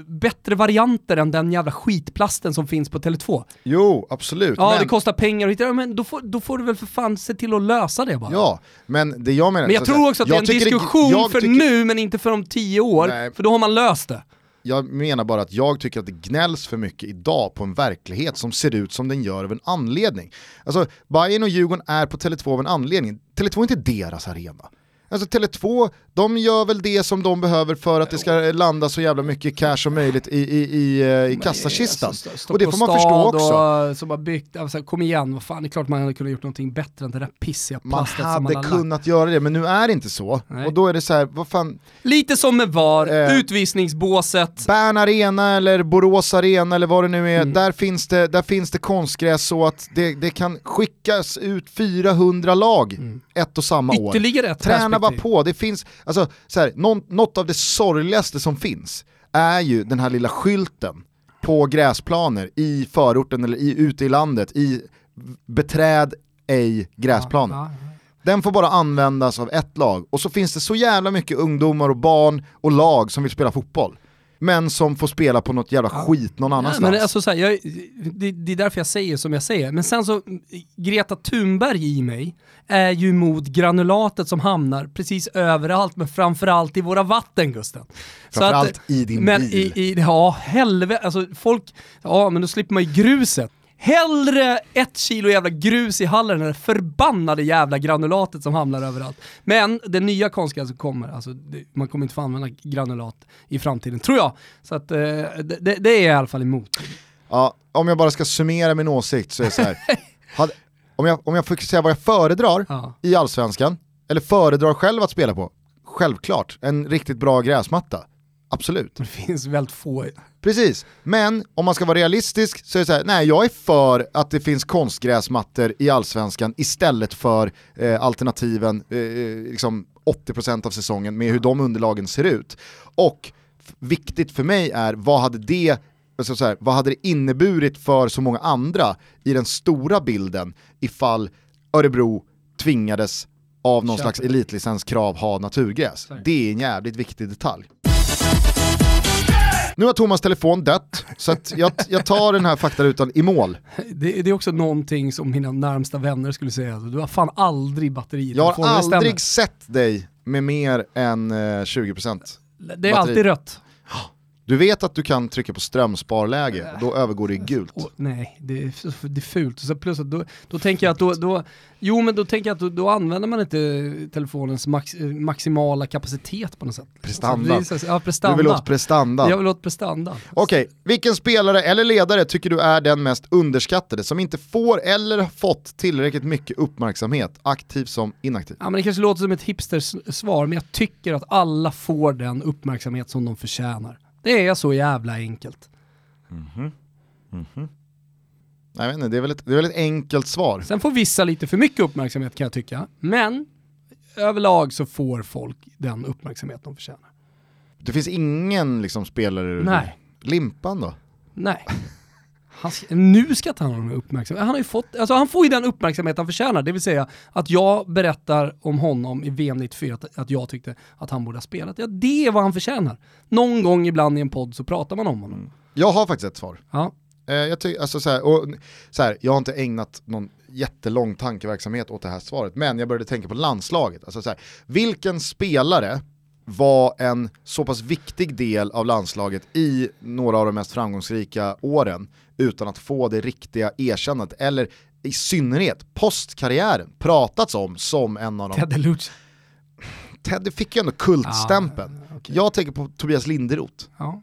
Speaker 2: bättre varianter än den jävla skitplasten som finns på Tele2.
Speaker 1: Jo, absolut.
Speaker 2: Ja
Speaker 1: men,
Speaker 2: det kostar pengar hitta det, men då får, då får du väl för fan se till att lösa det bara.
Speaker 1: Ja, men det jag menar...
Speaker 2: Men jag
Speaker 1: så
Speaker 2: tror också att det är en diskussion
Speaker 1: jag
Speaker 2: för
Speaker 1: tycker-
Speaker 2: nu men inte för om tio år,
Speaker 1: Nej.
Speaker 2: för då har man löst det.
Speaker 1: Jag menar bara att jag tycker att det gnälls för mycket idag på en verklighet som ser ut som den gör av en anledning. Alltså, Bayern och Djurgården är på Tele2 av en anledning. Tele2 är inte deras arena. Alltså Tele2, de gör väl det som de behöver för att det ska landa så jävla mycket cash som möjligt i, i, i, eh, i kassakistan.
Speaker 2: Alltså,
Speaker 1: och det får man förstå också.
Speaker 2: Och, som har byggt, alltså, kom igen, vad fan, det är klart man hade kunnat gjort någonting bättre än det där pissiga
Speaker 1: Man
Speaker 2: plastet som
Speaker 1: hade
Speaker 2: man har lagt.
Speaker 1: kunnat göra det, men nu är det inte så.
Speaker 2: Nej.
Speaker 1: Och då är det så här, vad fan,
Speaker 2: Lite som med VAR,
Speaker 1: Eh.
Speaker 2: utvisningsbåset,
Speaker 1: Bern Arena eller Borås Arena eller vad det nu är,
Speaker 2: Mm.
Speaker 1: där, finns det, där finns det konstgräs så att det, det kan skickas ut 400 lag ett och samma år.
Speaker 2: ytterligare ett
Speaker 1: Träna bara på, det finns, alltså så här, någon, något av det sorgligaste som finns är ju den här lilla skylten på gräsplaner i förorten eller i, ute i landet, i beträd ej gräsplanen.
Speaker 2: Ja, ja.
Speaker 1: Den får bara användas av ett lag och så finns det så jävla mycket ungdomar och barn och lag som vill spela fotboll. Men som får spela på något jävla skit någon
Speaker 2: Nej,
Speaker 1: annanstans.
Speaker 2: men alltså, så här, jag, det, det är därför jag säger som jag säger. Men sen så, Greta Thunberg i mig är ju emot granulatet som hamnar precis överallt, men framförallt i våra vatten Gusten.
Speaker 1: Framförallt i din
Speaker 2: men
Speaker 1: bil.
Speaker 2: I, i, ja, helvete, alltså folk, ja men då slipper man ju gruset. Hellre ett kilo jävla grus i hallen än det förbannade jävla granulatet som hamnar överallt. Men det nya konstgräset som kommer, alltså det, man kommer inte få använda granulat i framtiden, tror jag. Så att eh, det, det, det är jag i alla fall emot.
Speaker 1: Ja, om jag bara ska summera min åsikt så är det så här. [LAUGHS] hade, om, jag, om jag fick säga vad jag föredrar
Speaker 2: Ja.
Speaker 1: i allsvenskan, eller föredrar själv att spela på, självklart, en riktigt bra gräsmatta. Absolut.
Speaker 2: Det finns väldigt få.
Speaker 1: Precis, men om man ska vara realistisk så är det så här, nej jag är för att det finns konstgräsmattor i allsvenskan istället för eh, alternativen eh, eh, liksom 80% av säsongen med hur de underlagen ser ut. Och viktigt för mig är, vad hade det alltså så här, vad hade det inneburit för så många andra i den stora bilden ifall Örebro tvingades av någon
Speaker 2: Köper.
Speaker 1: slags elitlicenskrav ha naturgräs? Det är en jävligt viktig detalj. Nu har Thomas telefon dött, så jag, jag tar den här faktarutan i mål.
Speaker 2: Det, det är också någonting som mina närmsta vänner skulle säga. Du har fan aldrig batteri i
Speaker 1: Jag har aldrig sett dig med mer än eh, 20%.
Speaker 2: Det är
Speaker 1: batteri.
Speaker 2: alltid rött.
Speaker 1: Du vet att du kan trycka på strömsparläge, och då övergår det i gult.
Speaker 2: Och, nej, det är, det är fult. Så plus att då, då tänker jag att då, då, jo men då tänker jag att då, då använder man inte telefonens max, eh, maximala kapacitet på något sätt.
Speaker 1: Prestanda.
Speaker 2: Alltså, så- ja,
Speaker 1: Du
Speaker 2: prestanda.
Speaker 1: vill åt prestanda.
Speaker 2: Jag vill åt prestanda.
Speaker 1: Okej, vilken spelare eller ledare tycker du är den mest underskattade som inte får eller har fått tillräckligt mycket uppmärksamhet, aktiv som inaktiv?
Speaker 2: Ja, men det kanske låter som ett hipstersvar, men jag tycker att alla får den uppmärksamhet som de förtjänar. Det är så jävla enkelt.
Speaker 1: Jag vet inte, det är väl ett, det är väl ett enkelt svar.
Speaker 2: Sen får vissa lite för mycket uppmärksamhet kan jag tycka, men överlag så får folk den uppmärksamhet de förtjänar.
Speaker 1: Det finns ingen liksom, spelare...
Speaker 2: Nej.
Speaker 1: Limpan då?
Speaker 2: Nej. Han, nu ska han ha den uppmärksamhet. Han, har ju fått, alltså han får ju den uppmärksamhet han förtjänar, det vill säga att jag berättar om honom i VM 94, att, att jag tyckte att han borde ha spelat. Ja, det är vad han förtjänar. Någon gång ibland i en podd så pratar man om honom.
Speaker 1: Jag har faktiskt ett svar.
Speaker 2: Ja.
Speaker 1: Eh, jag, ty- alltså så här, och, så här, jag har inte ägnat någon jättelång tankeverksamhet åt det här svaret, men jag började tänka på landslaget. Alltså så här, vilken spelare var en så pass viktig del av landslaget i några av de mest framgångsrika åren utan att få det riktiga erkännandet, eller i synnerhet postkarriären pratats om som en av de...
Speaker 2: Ted Delucci.
Speaker 1: Teddy fick ju ändå kultstämpeln.
Speaker 2: Ja, okej.
Speaker 1: Jag tänker på Tobias Linderoth.
Speaker 2: Ja.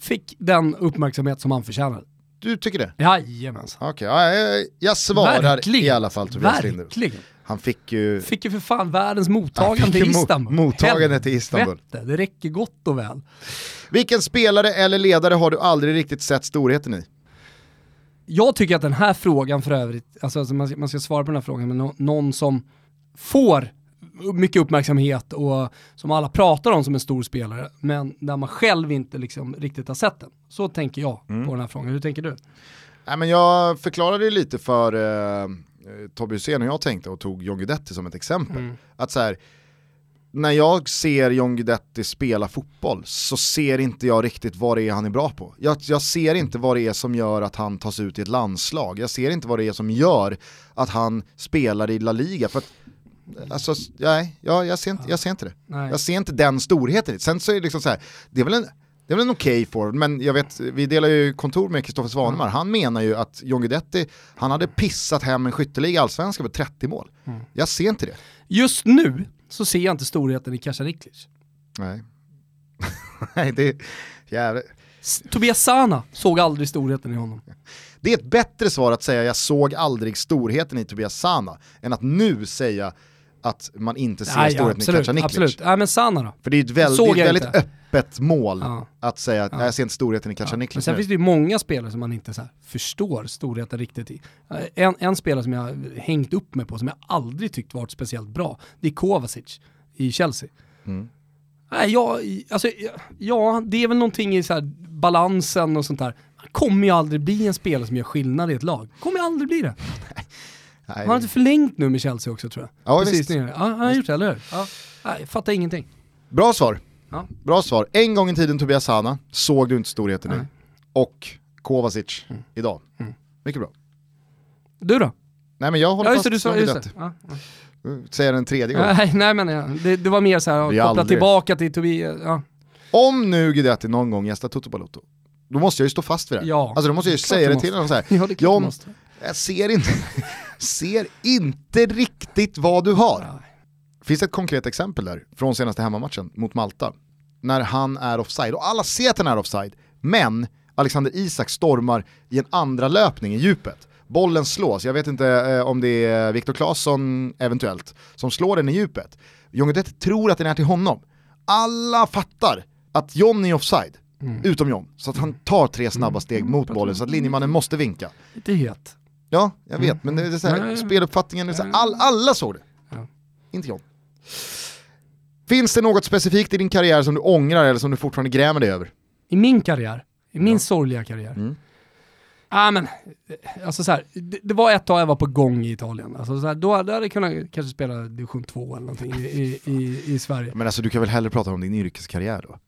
Speaker 2: Fick den uppmärksamhet som han förtjänade.
Speaker 1: Du tycker det?
Speaker 2: Jajamensan.
Speaker 1: Okej, ja, jag, jag svarar
Speaker 2: Verkligen.
Speaker 1: i alla fall Tobias.
Speaker 2: Verkligen.
Speaker 1: Han fick ju...
Speaker 2: Fick ju för fan världens mottagande i
Speaker 1: mo-
Speaker 2: Istanbul.
Speaker 1: mottagande till Istanbul.
Speaker 2: Helvete, det räcker gott och väl.
Speaker 1: Vilken spelare eller ledare har du aldrig riktigt sett storheten i?
Speaker 2: Jag tycker att den här frågan för övrigt, alltså, alltså man, ska, man ska svara på den här frågan med nå- någon som får mycket uppmärksamhet och som alla pratar om som en stor spelare, men där man själv inte liksom riktigt har sett den. Så tänker jag
Speaker 1: Mm.
Speaker 2: på den här frågan. Hur tänker du?
Speaker 1: Nej, men jag förklarade ju lite för eh, Tobbe Hysén och jag tänkte och tog John Guidetti som ett exempel.
Speaker 2: Mm.
Speaker 1: Att så här, när jag ser John Guidetti spela fotboll så ser inte jag riktigt vad det är han är bra på. Jag, jag ser inte vad det är som gör att han tas ut i ett landslag. Jag ser inte vad det är som gör att han spelar i La Liga. För att, alltså, nej, jag, jag, ser inte, jag ser inte det.
Speaker 2: Nej.
Speaker 1: Jag ser inte den storheten. Sen så är det liksom så här, det är väl en, det är väl en okej forward, men jag vet, vi delar ju kontor med Kristoffer Svanemar, han menar ju att John Guidetti, han hade pissat hem en skytteliga allsvenska på 30 mål.
Speaker 2: Mm.
Speaker 1: Jag ser inte det.
Speaker 2: Just nu så ser jag inte storheten i Kasaniklic.
Speaker 1: Nej. [LAUGHS] Nej, det är jävligt.
Speaker 2: Tobias Sana såg aldrig storheten i honom.
Speaker 1: Det är ett bättre svar att säga jag såg aldrig storheten i Tobias Sana, än att nu säga att man inte ser
Speaker 2: Nej,
Speaker 1: storheten
Speaker 2: absolut,
Speaker 1: i Kacaniklic.
Speaker 2: absolut. Nej men Sana då?
Speaker 1: För det är ett väldigt,
Speaker 2: jag
Speaker 1: väldigt
Speaker 2: inte.
Speaker 1: öppet mål
Speaker 2: Ja.
Speaker 1: att säga att
Speaker 2: Ja.
Speaker 1: "Nej, jag ser inte storheten i
Speaker 2: Men
Speaker 1: Kacaniklic
Speaker 2: sen
Speaker 1: nu.
Speaker 2: finns det ju många spelare som man inte så förstår storheten riktigt i. Eh, En, en spelare som jag har hängt upp mig på, som jag aldrig tyckt varit speciellt bra, det är Kovacic i Chelsea.
Speaker 1: Mm.
Speaker 2: Nej, ja, alltså, ja, det är väl någonting i så här balansen och sånt där. Kommer ju aldrig bli en spelare som gör skillnad i ett lag. Kommer ju aldrig bli det.
Speaker 1: Nej,
Speaker 2: Han har inte förlängt nu med Chelsea också tror jag.
Speaker 1: Ja,
Speaker 2: Precis
Speaker 1: visst.
Speaker 2: Ja, han har gjort det, eller hur? Ja. Nej, fattar ingenting.
Speaker 1: Bra svar.
Speaker 2: Ja.
Speaker 1: Bra svar. En gång i tiden Tobias Sana, såg du inte storheten i.
Speaker 2: Nej.
Speaker 1: Och Kovacic
Speaker 2: Mm.
Speaker 1: idag. Mycket bra.
Speaker 2: Du då?
Speaker 1: Nej men jag håller
Speaker 2: Ja
Speaker 1: fast
Speaker 2: du sa, just det. Ja, ja.
Speaker 1: Säger den tredje gången.
Speaker 2: Nej, nej men ja, det, det var mer så här koppla
Speaker 1: aldrig-
Speaker 2: tillbaka till Tobias. Ja.
Speaker 1: Om nu Guidetti någon gång gästar Toto Balotto, då måste jag ju stå fast vid det.
Speaker 2: Ja,
Speaker 1: alltså då måste jag ju säga det till honom så här. [LAUGHS]
Speaker 2: Ja, det
Speaker 1: John, jag ser inte, ser inte riktigt vad du har. Finns ett konkret exempel där, från senaste hemmamatchen mot Malta. När han är offside, och alla ser att han är offside, men Alexander Isak stormar i en andra löpning i djupet. Bollen slås, jag vet inte eh, om det är Viktor Claesson eventuellt, som slår den i djupet. John Guidetti tror att den är till honom. Alla fattar att John är offside, utom John. Så att han tar tre snabba steg mot bollen så att linjemannen måste vinka.
Speaker 2: Lite het.
Speaker 1: Ja, jag vet, men det är så här,
Speaker 2: Nej.
Speaker 1: speluppfattningen, är så här, all, alla såg det.
Speaker 2: Ja.
Speaker 1: Inte jag. Finns det något specifikt i din karriär som du ångrar eller som du fortfarande grämer dig över?
Speaker 2: I min karriär, i min sorgliga karriär.
Speaker 1: Mm.
Speaker 2: Ja men, alltså så här, det, det var ett tag jag var på gång i Italien. Alltså så här, då, då hade jag kunnat kanske spela division 2 eller någonting i, i, i, i Sverige.
Speaker 1: Men alltså du kan väl hellre prata om din yrkeskarriär då?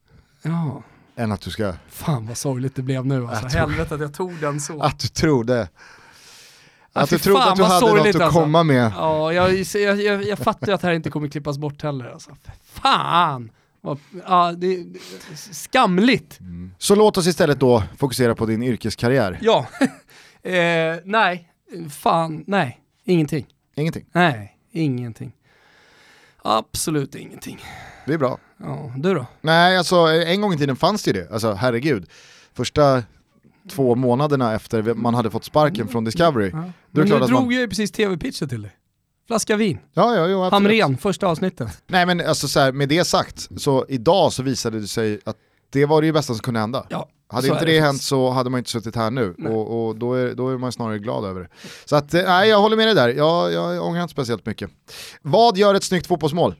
Speaker 2: Ja,
Speaker 1: Än att du ska,
Speaker 2: fan vad sorgligt det blev nu alltså.
Speaker 1: Tror-
Speaker 2: Helvete att jag tog den så.
Speaker 1: att du trodde,
Speaker 2: Ja,
Speaker 1: att du trodde att du hade något att
Speaker 2: alltså.
Speaker 1: komma med.
Speaker 2: Ja, jag, jag, jag, jag fattar ju att det här inte kommer klippas bort heller alltså. Fan! Ja, det är skamligt.
Speaker 1: Så låt oss istället då fokusera på din yrkeskarriär.
Speaker 2: Ja. [LAUGHS] eh, nej, fan, nej, ingenting.
Speaker 1: Ingenting,
Speaker 2: Nej, ingenting. Absolut ingenting.
Speaker 1: det är bra.
Speaker 2: Ja, du då?
Speaker 1: Nej, alltså en gång i tiden fanns det ju det. Alltså herregud. Första två månaderna efter man hade fått sparken från Discovery.
Speaker 2: Ja.
Speaker 1: Att
Speaker 2: drog
Speaker 1: man-
Speaker 2: ju precis tv-pitchen till dig. Flaska vin.
Speaker 1: Ja, ja, absolut.
Speaker 2: Hamren, första avsnittet.
Speaker 1: Nej men alltså så här, med det sagt, så idag så visade det sig att det var det bästa som kunde hända.
Speaker 2: Ja,
Speaker 1: Hade inte det,
Speaker 2: det
Speaker 1: hänt så hade man inte suttit här nu och, och då, är, då är man snarare glad över det. Så att, eh, nej jag håller med dig där, jag, jag ångrar inte speciellt mycket. Vad gör ett snyggt fotbollsmål?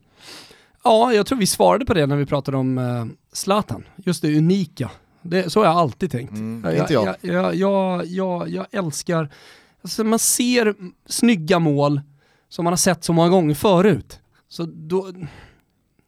Speaker 2: Ja, jag tror vi svarade på det när vi pratade om uh, Zlatan. Just det unika. Det, så har jag alltid tänkt.
Speaker 1: Mm,
Speaker 2: jag,
Speaker 1: inte jag.
Speaker 2: Jag, jag, jag, jag, älskar, alltså man ser snygga mål som man har sett så många gånger förut. Så då,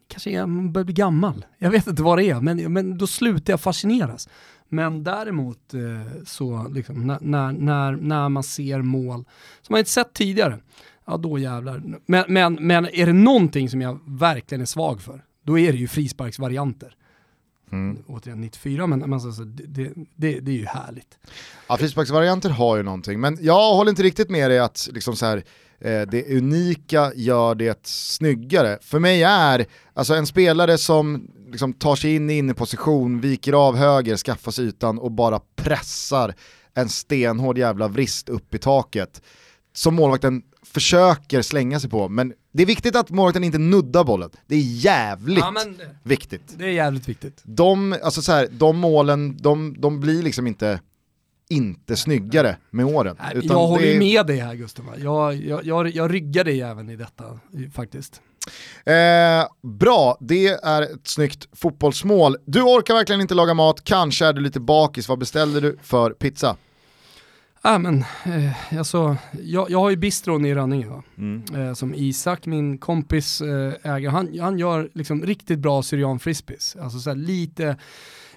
Speaker 2: kanske jag börjar bli gammal. Jag vet inte vad det är, men, men då slutar jag fascineras. Men däremot eh, så, liksom, när, när, när, när man ser mål som man inte sett tidigare, ja då jävlar. Men, men, men är det någonting som jag verkligen är svag för, då är det ju frisparksvarianter.
Speaker 1: Mm.
Speaker 2: Återigen 94, men, men alltså, det, det, det, är ju härligt.
Speaker 1: Ja, frisparksvarianter har ju någonting, men jag håller inte riktigt med dig att liksom så här, eh, det unika gör det snyggare. För mig är alltså en spelare som liksom tar sig in i inneposition, viker av höger, skaffar sig ytan och bara pressar en stenhård jävla vrist upp i taket som målvakten försöker slänga sig på. Men det är viktigt att målvakten inte nuddar bollen. Det är jävligt
Speaker 2: Ja, men
Speaker 1: viktigt.
Speaker 2: det är jävligt viktigt.
Speaker 1: De, alltså så här, de målen, de, de blir liksom inte, inte snyggare med åren.
Speaker 2: Nej,
Speaker 1: Utan
Speaker 2: jag håller
Speaker 1: det
Speaker 2: med dig här Gustav. Jag, jag, jag, jag ryggar dig även i detta faktiskt.
Speaker 1: Eh, bra, det är ett snyggt fotbollsmål. Du orkar verkligen inte laga mat, kanske är du lite bakis. Vad beställde du för pizza?
Speaker 2: Ja, men, eh, alltså, jag, jag har ju bistron i Rönninge va? Eh, som Isak, min kompis eh, äger, han, han gör liksom riktigt bra syrian frisbees. Alltså så lite,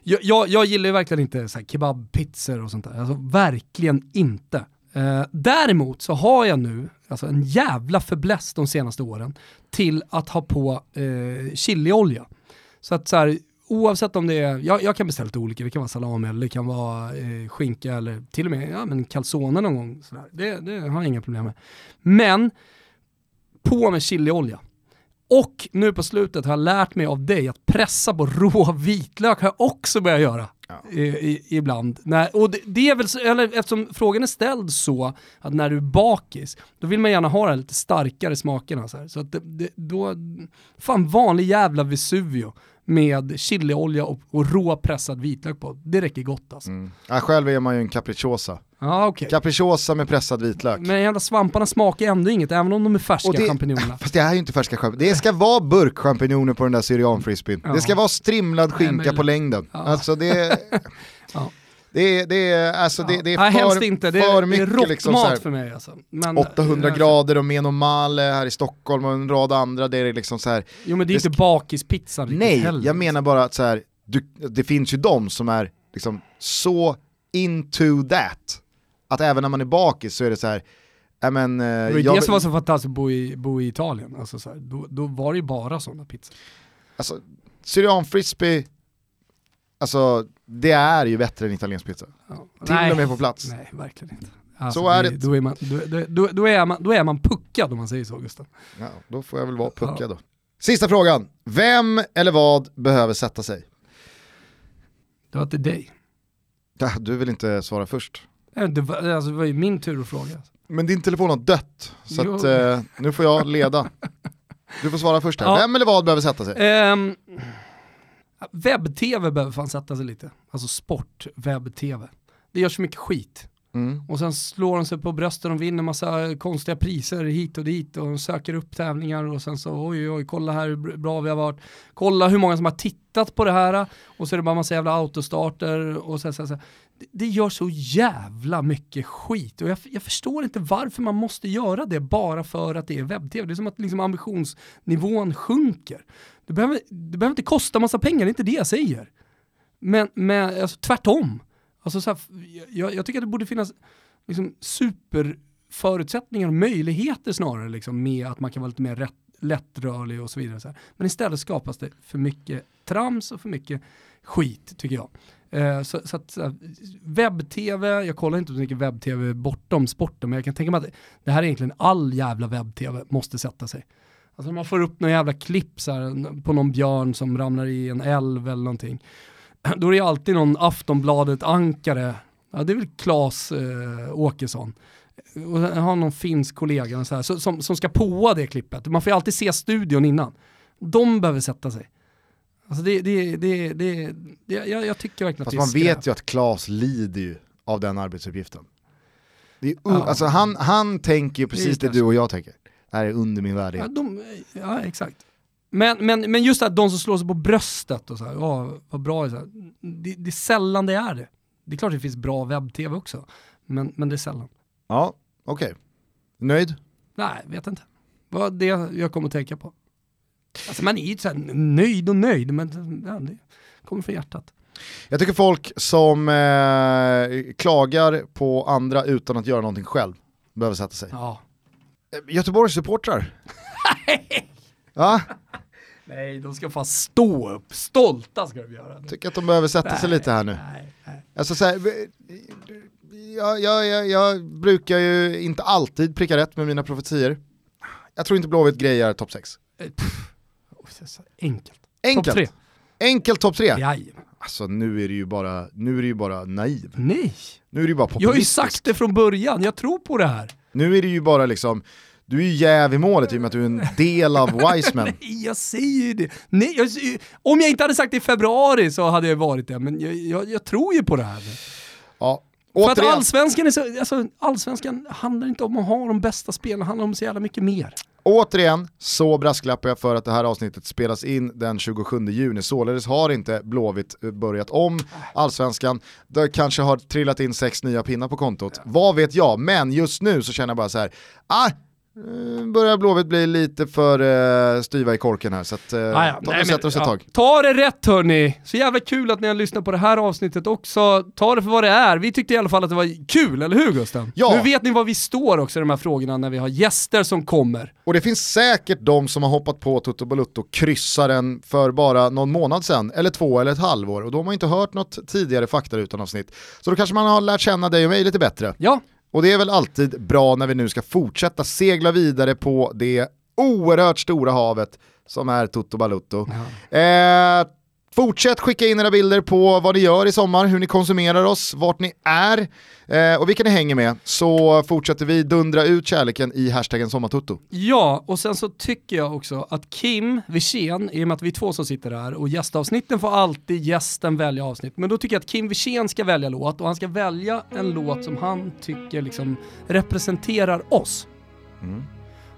Speaker 2: jag, jag, jag gillar ju verkligen inte så här, kebabpizzor och sånt där, alltså verkligen inte. Eh, däremot så har jag nu alltså en jävla förbläss de senaste åren till att ha på eh, chiliolja. Så att så här, oavsett om det är, jag, jag kan beställa lite olika, det kan vara salami eller det kan vara eh, skinka eller till och med ja, men calzone någon gång. Sådär. Det, det har jag inga problem med. Men på med chiliolja. Och nu på slutet har jag lärt mig av dig att pressa på rå vitlök har jag också börjat göra. I, i, ibland. Nej, och det, det är väl, så, eller eftersom frågan är ställd så att när du är bakis, då vill man gärna ha de lite starkare smakerna. Så, här. så att det, det, då, fan vanlig jävla Vesuvio med chiliolja och, och rå pressad vitlök på. Det räcker gott alltså.
Speaker 1: Mm. Ja, själv är man ju en capricciosa.
Speaker 2: Ja okej.
Speaker 1: Capricciosa med pressad vitlök.
Speaker 2: Men jävla svamparna smakar ändå inget, även om de är färska
Speaker 1: Och det-
Speaker 2: champinjonerna. [LAUGHS]
Speaker 1: Fast det här är ju inte färska champinjoner, det ska vara burkchampinjoner på den där syrian frisbeen.
Speaker 2: Ja.
Speaker 1: Det ska vara strimlad
Speaker 2: Nej,
Speaker 1: skinka
Speaker 2: men-
Speaker 1: på längden.
Speaker 2: Ja.
Speaker 1: Alltså det, [LAUGHS]
Speaker 2: Ja.
Speaker 1: Det, är, det, är, alltså det, det är
Speaker 2: Nej,
Speaker 1: för,
Speaker 2: inte. Det,
Speaker 1: för mycket
Speaker 2: det är
Speaker 1: liksom här,
Speaker 2: för mig alltså. Men,
Speaker 1: 800
Speaker 2: eh,
Speaker 1: grader och Menomale här i Stockholm och en rad andra, det är liksom så här.
Speaker 2: Jo men det är
Speaker 1: det
Speaker 2: inte bakispizzan riktigt
Speaker 1: Nej,
Speaker 2: heller.
Speaker 1: jag menar bara att så här, du, det finns ju de som är liksom så into that, att även när man är bakis så är det så här, ja men, eh,
Speaker 2: Det var
Speaker 1: jag
Speaker 2: det som var så fantastiskt att bo i, bo i Italien. Alltså så här, då, då var det ju bara sådana pizzor.
Speaker 1: alltså, syrian frisbee, alltså det är ju bättre än italiensk pizza.
Speaker 2: Ja.
Speaker 1: Till och med på plats.
Speaker 2: Nej, verkligen inte. Alltså,
Speaker 1: Så är
Speaker 2: det. Då är, man, då, då- då, är man, då är man puckad om man säger så Gustav.
Speaker 1: Ja, då får jag väl vara puckad då. Sista frågan, vem eller vad behöver sätta sig?
Speaker 2: Det var till dig.
Speaker 1: Ja, du vill inte svara först.
Speaker 2: Det var, alltså, det var ju min tur att fråga.
Speaker 1: Men din telefon har dött, så att, eh, nu får jag leda. Du får svara först här.
Speaker 2: Ja.
Speaker 1: Vem eller vad behöver sätta sig?
Speaker 2: Ehm, Webb-tv behöver fan sätta sig lite. Alltså sport, webb-tv. Det gör så mycket skit.
Speaker 1: Mm.
Speaker 2: Och sen slår de sig på brösten och vinner massa konstiga priser hit och dit och de söker upp tävlingar och sen så oj oj kolla här hur bra vi har varit. Kolla hur många som har tittat på det här och så är det bara massa jävla autostarter och så, så, så. Det, det gör så jävla mycket skit och jag, jag förstår inte varför man måste göra det bara för att det är webb-tv. Det är som att liksom ambitionsnivån sjunker. Det behöver, det behöver inte kosta massa pengar, det är inte det jag säger. Men, men alltså, tvärtom. Alltså, så här, jag, jag tycker att det borde finnas liksom, superförutsättningar och möjligheter snarare liksom, med att man kan vara lite mer rätt, lättrörlig och så vidare. Så här. Men istället skapas det för mycket trams och för mycket skit tycker jag. Eh, så, så att, så här, webb-tv, jag kollar inte så mycket webb-tv bortom sporten, men jag kan tänka mig att det här är egentligen all jävla webb-tv måste sätta sig. Alltså man får upp några jävla klipp så här, på någon björn som ramlar i en älv eller någonting. [CLEARS THROAT] Då är det alltid någon Aftonbladet-ankare, ja det är väl Claes eh, Åkesson, och jag har någon finsk kollega så här, som, som ska påa det klippet. Man får ju alltid se studion innan. De behöver sätta sig. Alltså det, det, det, det, det jag, jag tycker verkligen att
Speaker 1: Fast
Speaker 2: det är
Speaker 1: man vet ju att Klas lider ju av den arbetsuppgiften. Det är
Speaker 2: Ja.
Speaker 1: alltså han, han tänker ju
Speaker 2: Det
Speaker 1: precis det,
Speaker 2: kanske-
Speaker 1: du och jag tänker. Det här är under min
Speaker 2: Ja,
Speaker 1: värdighet.
Speaker 2: de, ja exakt. Men, men, men just att de som slår sig på bröstet och så här, ja, vad bra det är, så här, det, det är sällan det är det. Det är klart det finns bra webb-tv också, men, men det är sällan.
Speaker 1: Ja, okej. Nöjd?
Speaker 2: Nej, vet inte. Vad det jag kommer att tänka på. Alltså man är ju så här nöjd och nöjd, men ja, det kommer från hjärtat.
Speaker 1: Jag tycker folk som eh, klagar på andra utan att göra någonting själv behöver sätta sig.
Speaker 2: Ja.
Speaker 1: Göteborgs supportrar. Ja,
Speaker 2: Nej, de ska fan stå upp. Stolta ska de göra.
Speaker 1: tycker att de behöver sätta sig lite här nu.
Speaker 2: Nej, nej.
Speaker 1: Alltså så här, jag, jag, jag, jag brukar ju inte alltid pricka rätt med mina profetier. Jag tror inte Blåvitt grejar topp 6.
Speaker 2: Eh, Enkelt.
Speaker 1: Enkelt.
Speaker 2: Topp tre.
Speaker 1: Enkelt topp 3.
Speaker 2: Jajamän.
Speaker 1: Alltså nu är det ju bara, nu är det ju bara naiv.
Speaker 2: Nej,
Speaker 1: Nu är det ju bara
Speaker 2: jag har ju sagt det från början, jag tror på det här.
Speaker 1: Nu är det ju bara liksom, du är ju jäv i målet i och med att du är en del av [LAUGHS] Wiseman.
Speaker 2: Nej, jag säger ju det. Nej, jag, om jag inte hade sagt det i februari så hade jag varit det, men jag, jag, jag tror ju på det här.
Speaker 1: Ja.
Speaker 2: För att
Speaker 1: Återigen,
Speaker 2: allsvenskan, är så, alltså, allsvenskan handlar inte om att ha de bästa spelarna, det handlar om så jävla mycket mer.
Speaker 1: återigen så brasklappar jag för att det här avsnittet spelas in den 27 juni, således har inte Blåvitt eh, börjat om allsvenskan. Det kanske har trillat in sex nya pinnar på kontot, vad vet jag, men just nu så känner jag bara så här, ah, börjar Blåvitt bli lite för uh, styva i korken här, så att, uh,
Speaker 2: Ah, ja.
Speaker 1: ta,
Speaker 2: Nej, men,
Speaker 1: oss ett
Speaker 2: ja.
Speaker 1: tag.
Speaker 2: Ta det rätt hörni! Så jävla kul att ni har lyssnat på det här avsnittet också. Ta det för vad det är. Vi tyckte i alla fall att det var kul, eller hur Gusten?
Speaker 1: Ja.
Speaker 2: Nu vet ni var vi står också i de här frågorna när vi har gäster som kommer.
Speaker 1: Och det finns säkert de som har hoppat på Toto Balutto kryssaren för bara någon månad sedan, eller två eller ett halvår, och då har man inte hört något tidigare fakta utan avsnitt. Så då kanske man har lärt känna dig och mig lite bättre.
Speaker 2: Ja,
Speaker 1: Och det är väl alltid bra när vi nu ska fortsätta segla vidare på det oerhört stora havet som är Toto Balutto. Eh, fortsätt skicka in era bilder på vad ni gör i sommar, hur ni konsumerar oss, vart ni är eh, och vilka ni hänger med. Så fortsätter vi dundra ut kärleken i hashtaggen sommartutto.
Speaker 2: Ja, och sen så tycker jag också att Kim Wirsén, i och med att vi är två som sitter här, och gästavsnitten får alltid gästen välja avsnitt, men då tycker jag att Kim Wirsén ska välja låt, och han ska välja en låt som han tycker liksom representerar oss.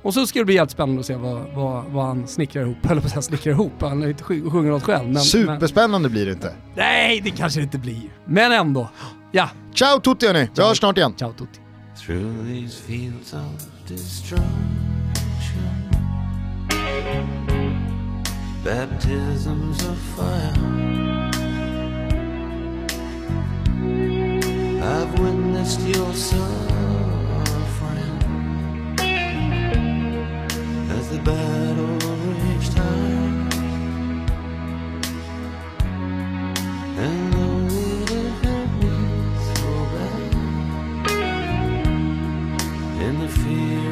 Speaker 2: Och så ska det bli jävligt spännande att se vad, vad, vad han snickrar ihop, eller på att snickrar ihop, han är inte sj- sjunger något själv. Men, men,
Speaker 1: Superspännande blir det inte.
Speaker 2: nej, det kanske det inte blir. Men ändå. Ja,
Speaker 1: Ciao Tutti hörni, vi hörs snart igen.
Speaker 2: ciao tutti.
Speaker 6: through these fields of destruction. Baptisms of fire. I've witnessed your suffering the battle raged high. And though it hurt me so bad in the fear